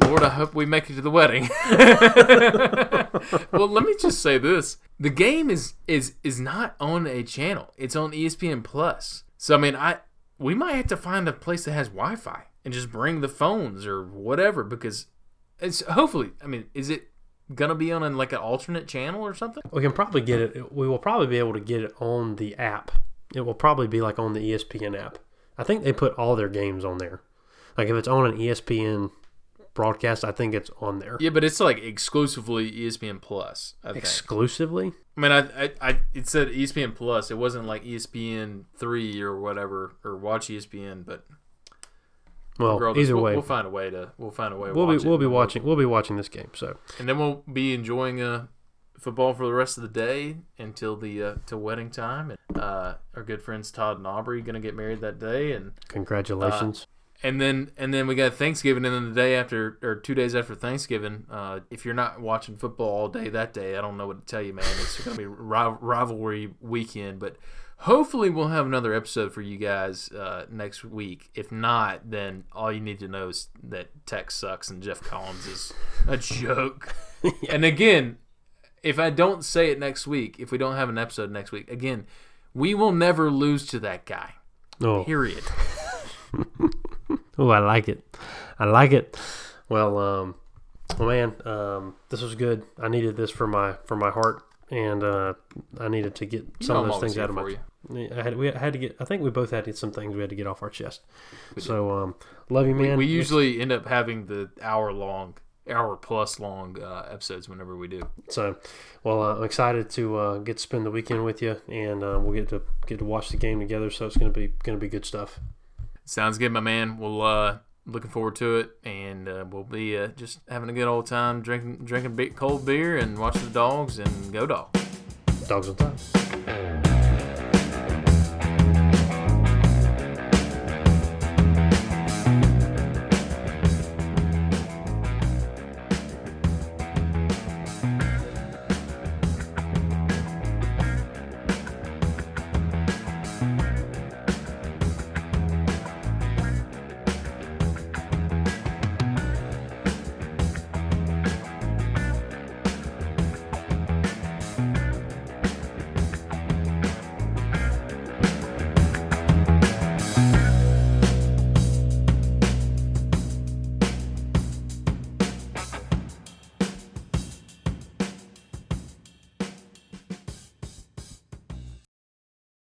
Lord, I hope we make it to the wedding. well, let me just say this: the game is is is not on a channel; it's on ESPN Plus. So I mean, I we might have to find a place that has Wi-Fi and just bring the phones or whatever because it's hopefully. I mean, is it gonna be on like an alternate channel or something? We can probably get it. We will probably be able to get it on the app. It will probably be like on the ESPN app. I think they put all their games on there. Like if it's on an ESPN broadcast, I think it's on there Yeah, but it's like exclusively ESPN Plus. I think. exclusively. I mean, I, I, I, it said ESPN Plus. It wasn't like ESPN three or whatever or Watch ESPN. But Well, regardless, either we'll, way, we'll find a way to we'll find a way. We'll watch be we'll be watching we'll be watching this game. So and then we'll be enjoying uh, football for the rest of the day until the uh, till wedding time. And uh, our good friends Todd and Aubrey going to get married that day, and congratulations. And then and then we got Thanksgiving, and then the day after or two days after Thanksgiving, uh, if you're not watching football all day that day, I don't know what to tell you, man. It's going to be ri- rivalry weekend, but hopefully we'll have another episode for you guys uh, next week. If not, then all you need to know is that Tech sucks and Geoff Collins is a joke. And again, if I don't say it next week, if we don't have an episode next week, again, we will never lose to that guy. oh, Period. Oh, I like it. I like it. Well, um, well, man, um, this was good. I needed this for my for my heart, and uh, I needed to get You some of those things out of my. you. I had we had to get. I think we both had some things we had to get off our chest. So, um, love you, man. we It's- usually end up having the hour long, hour plus long uh, episodes whenever we do. So, well, uh, I'm excited to uh, get to spend the weekend with you, and uh, we'll get to get to watch the game together. So it's gonna be gonna be good stuff. Sounds good, my man. We'll uh, looking forward to it, and uh, we'll be uh, just having a good old time drinking drinking big cold beer and watching the dogs and go dog. Dogs on top.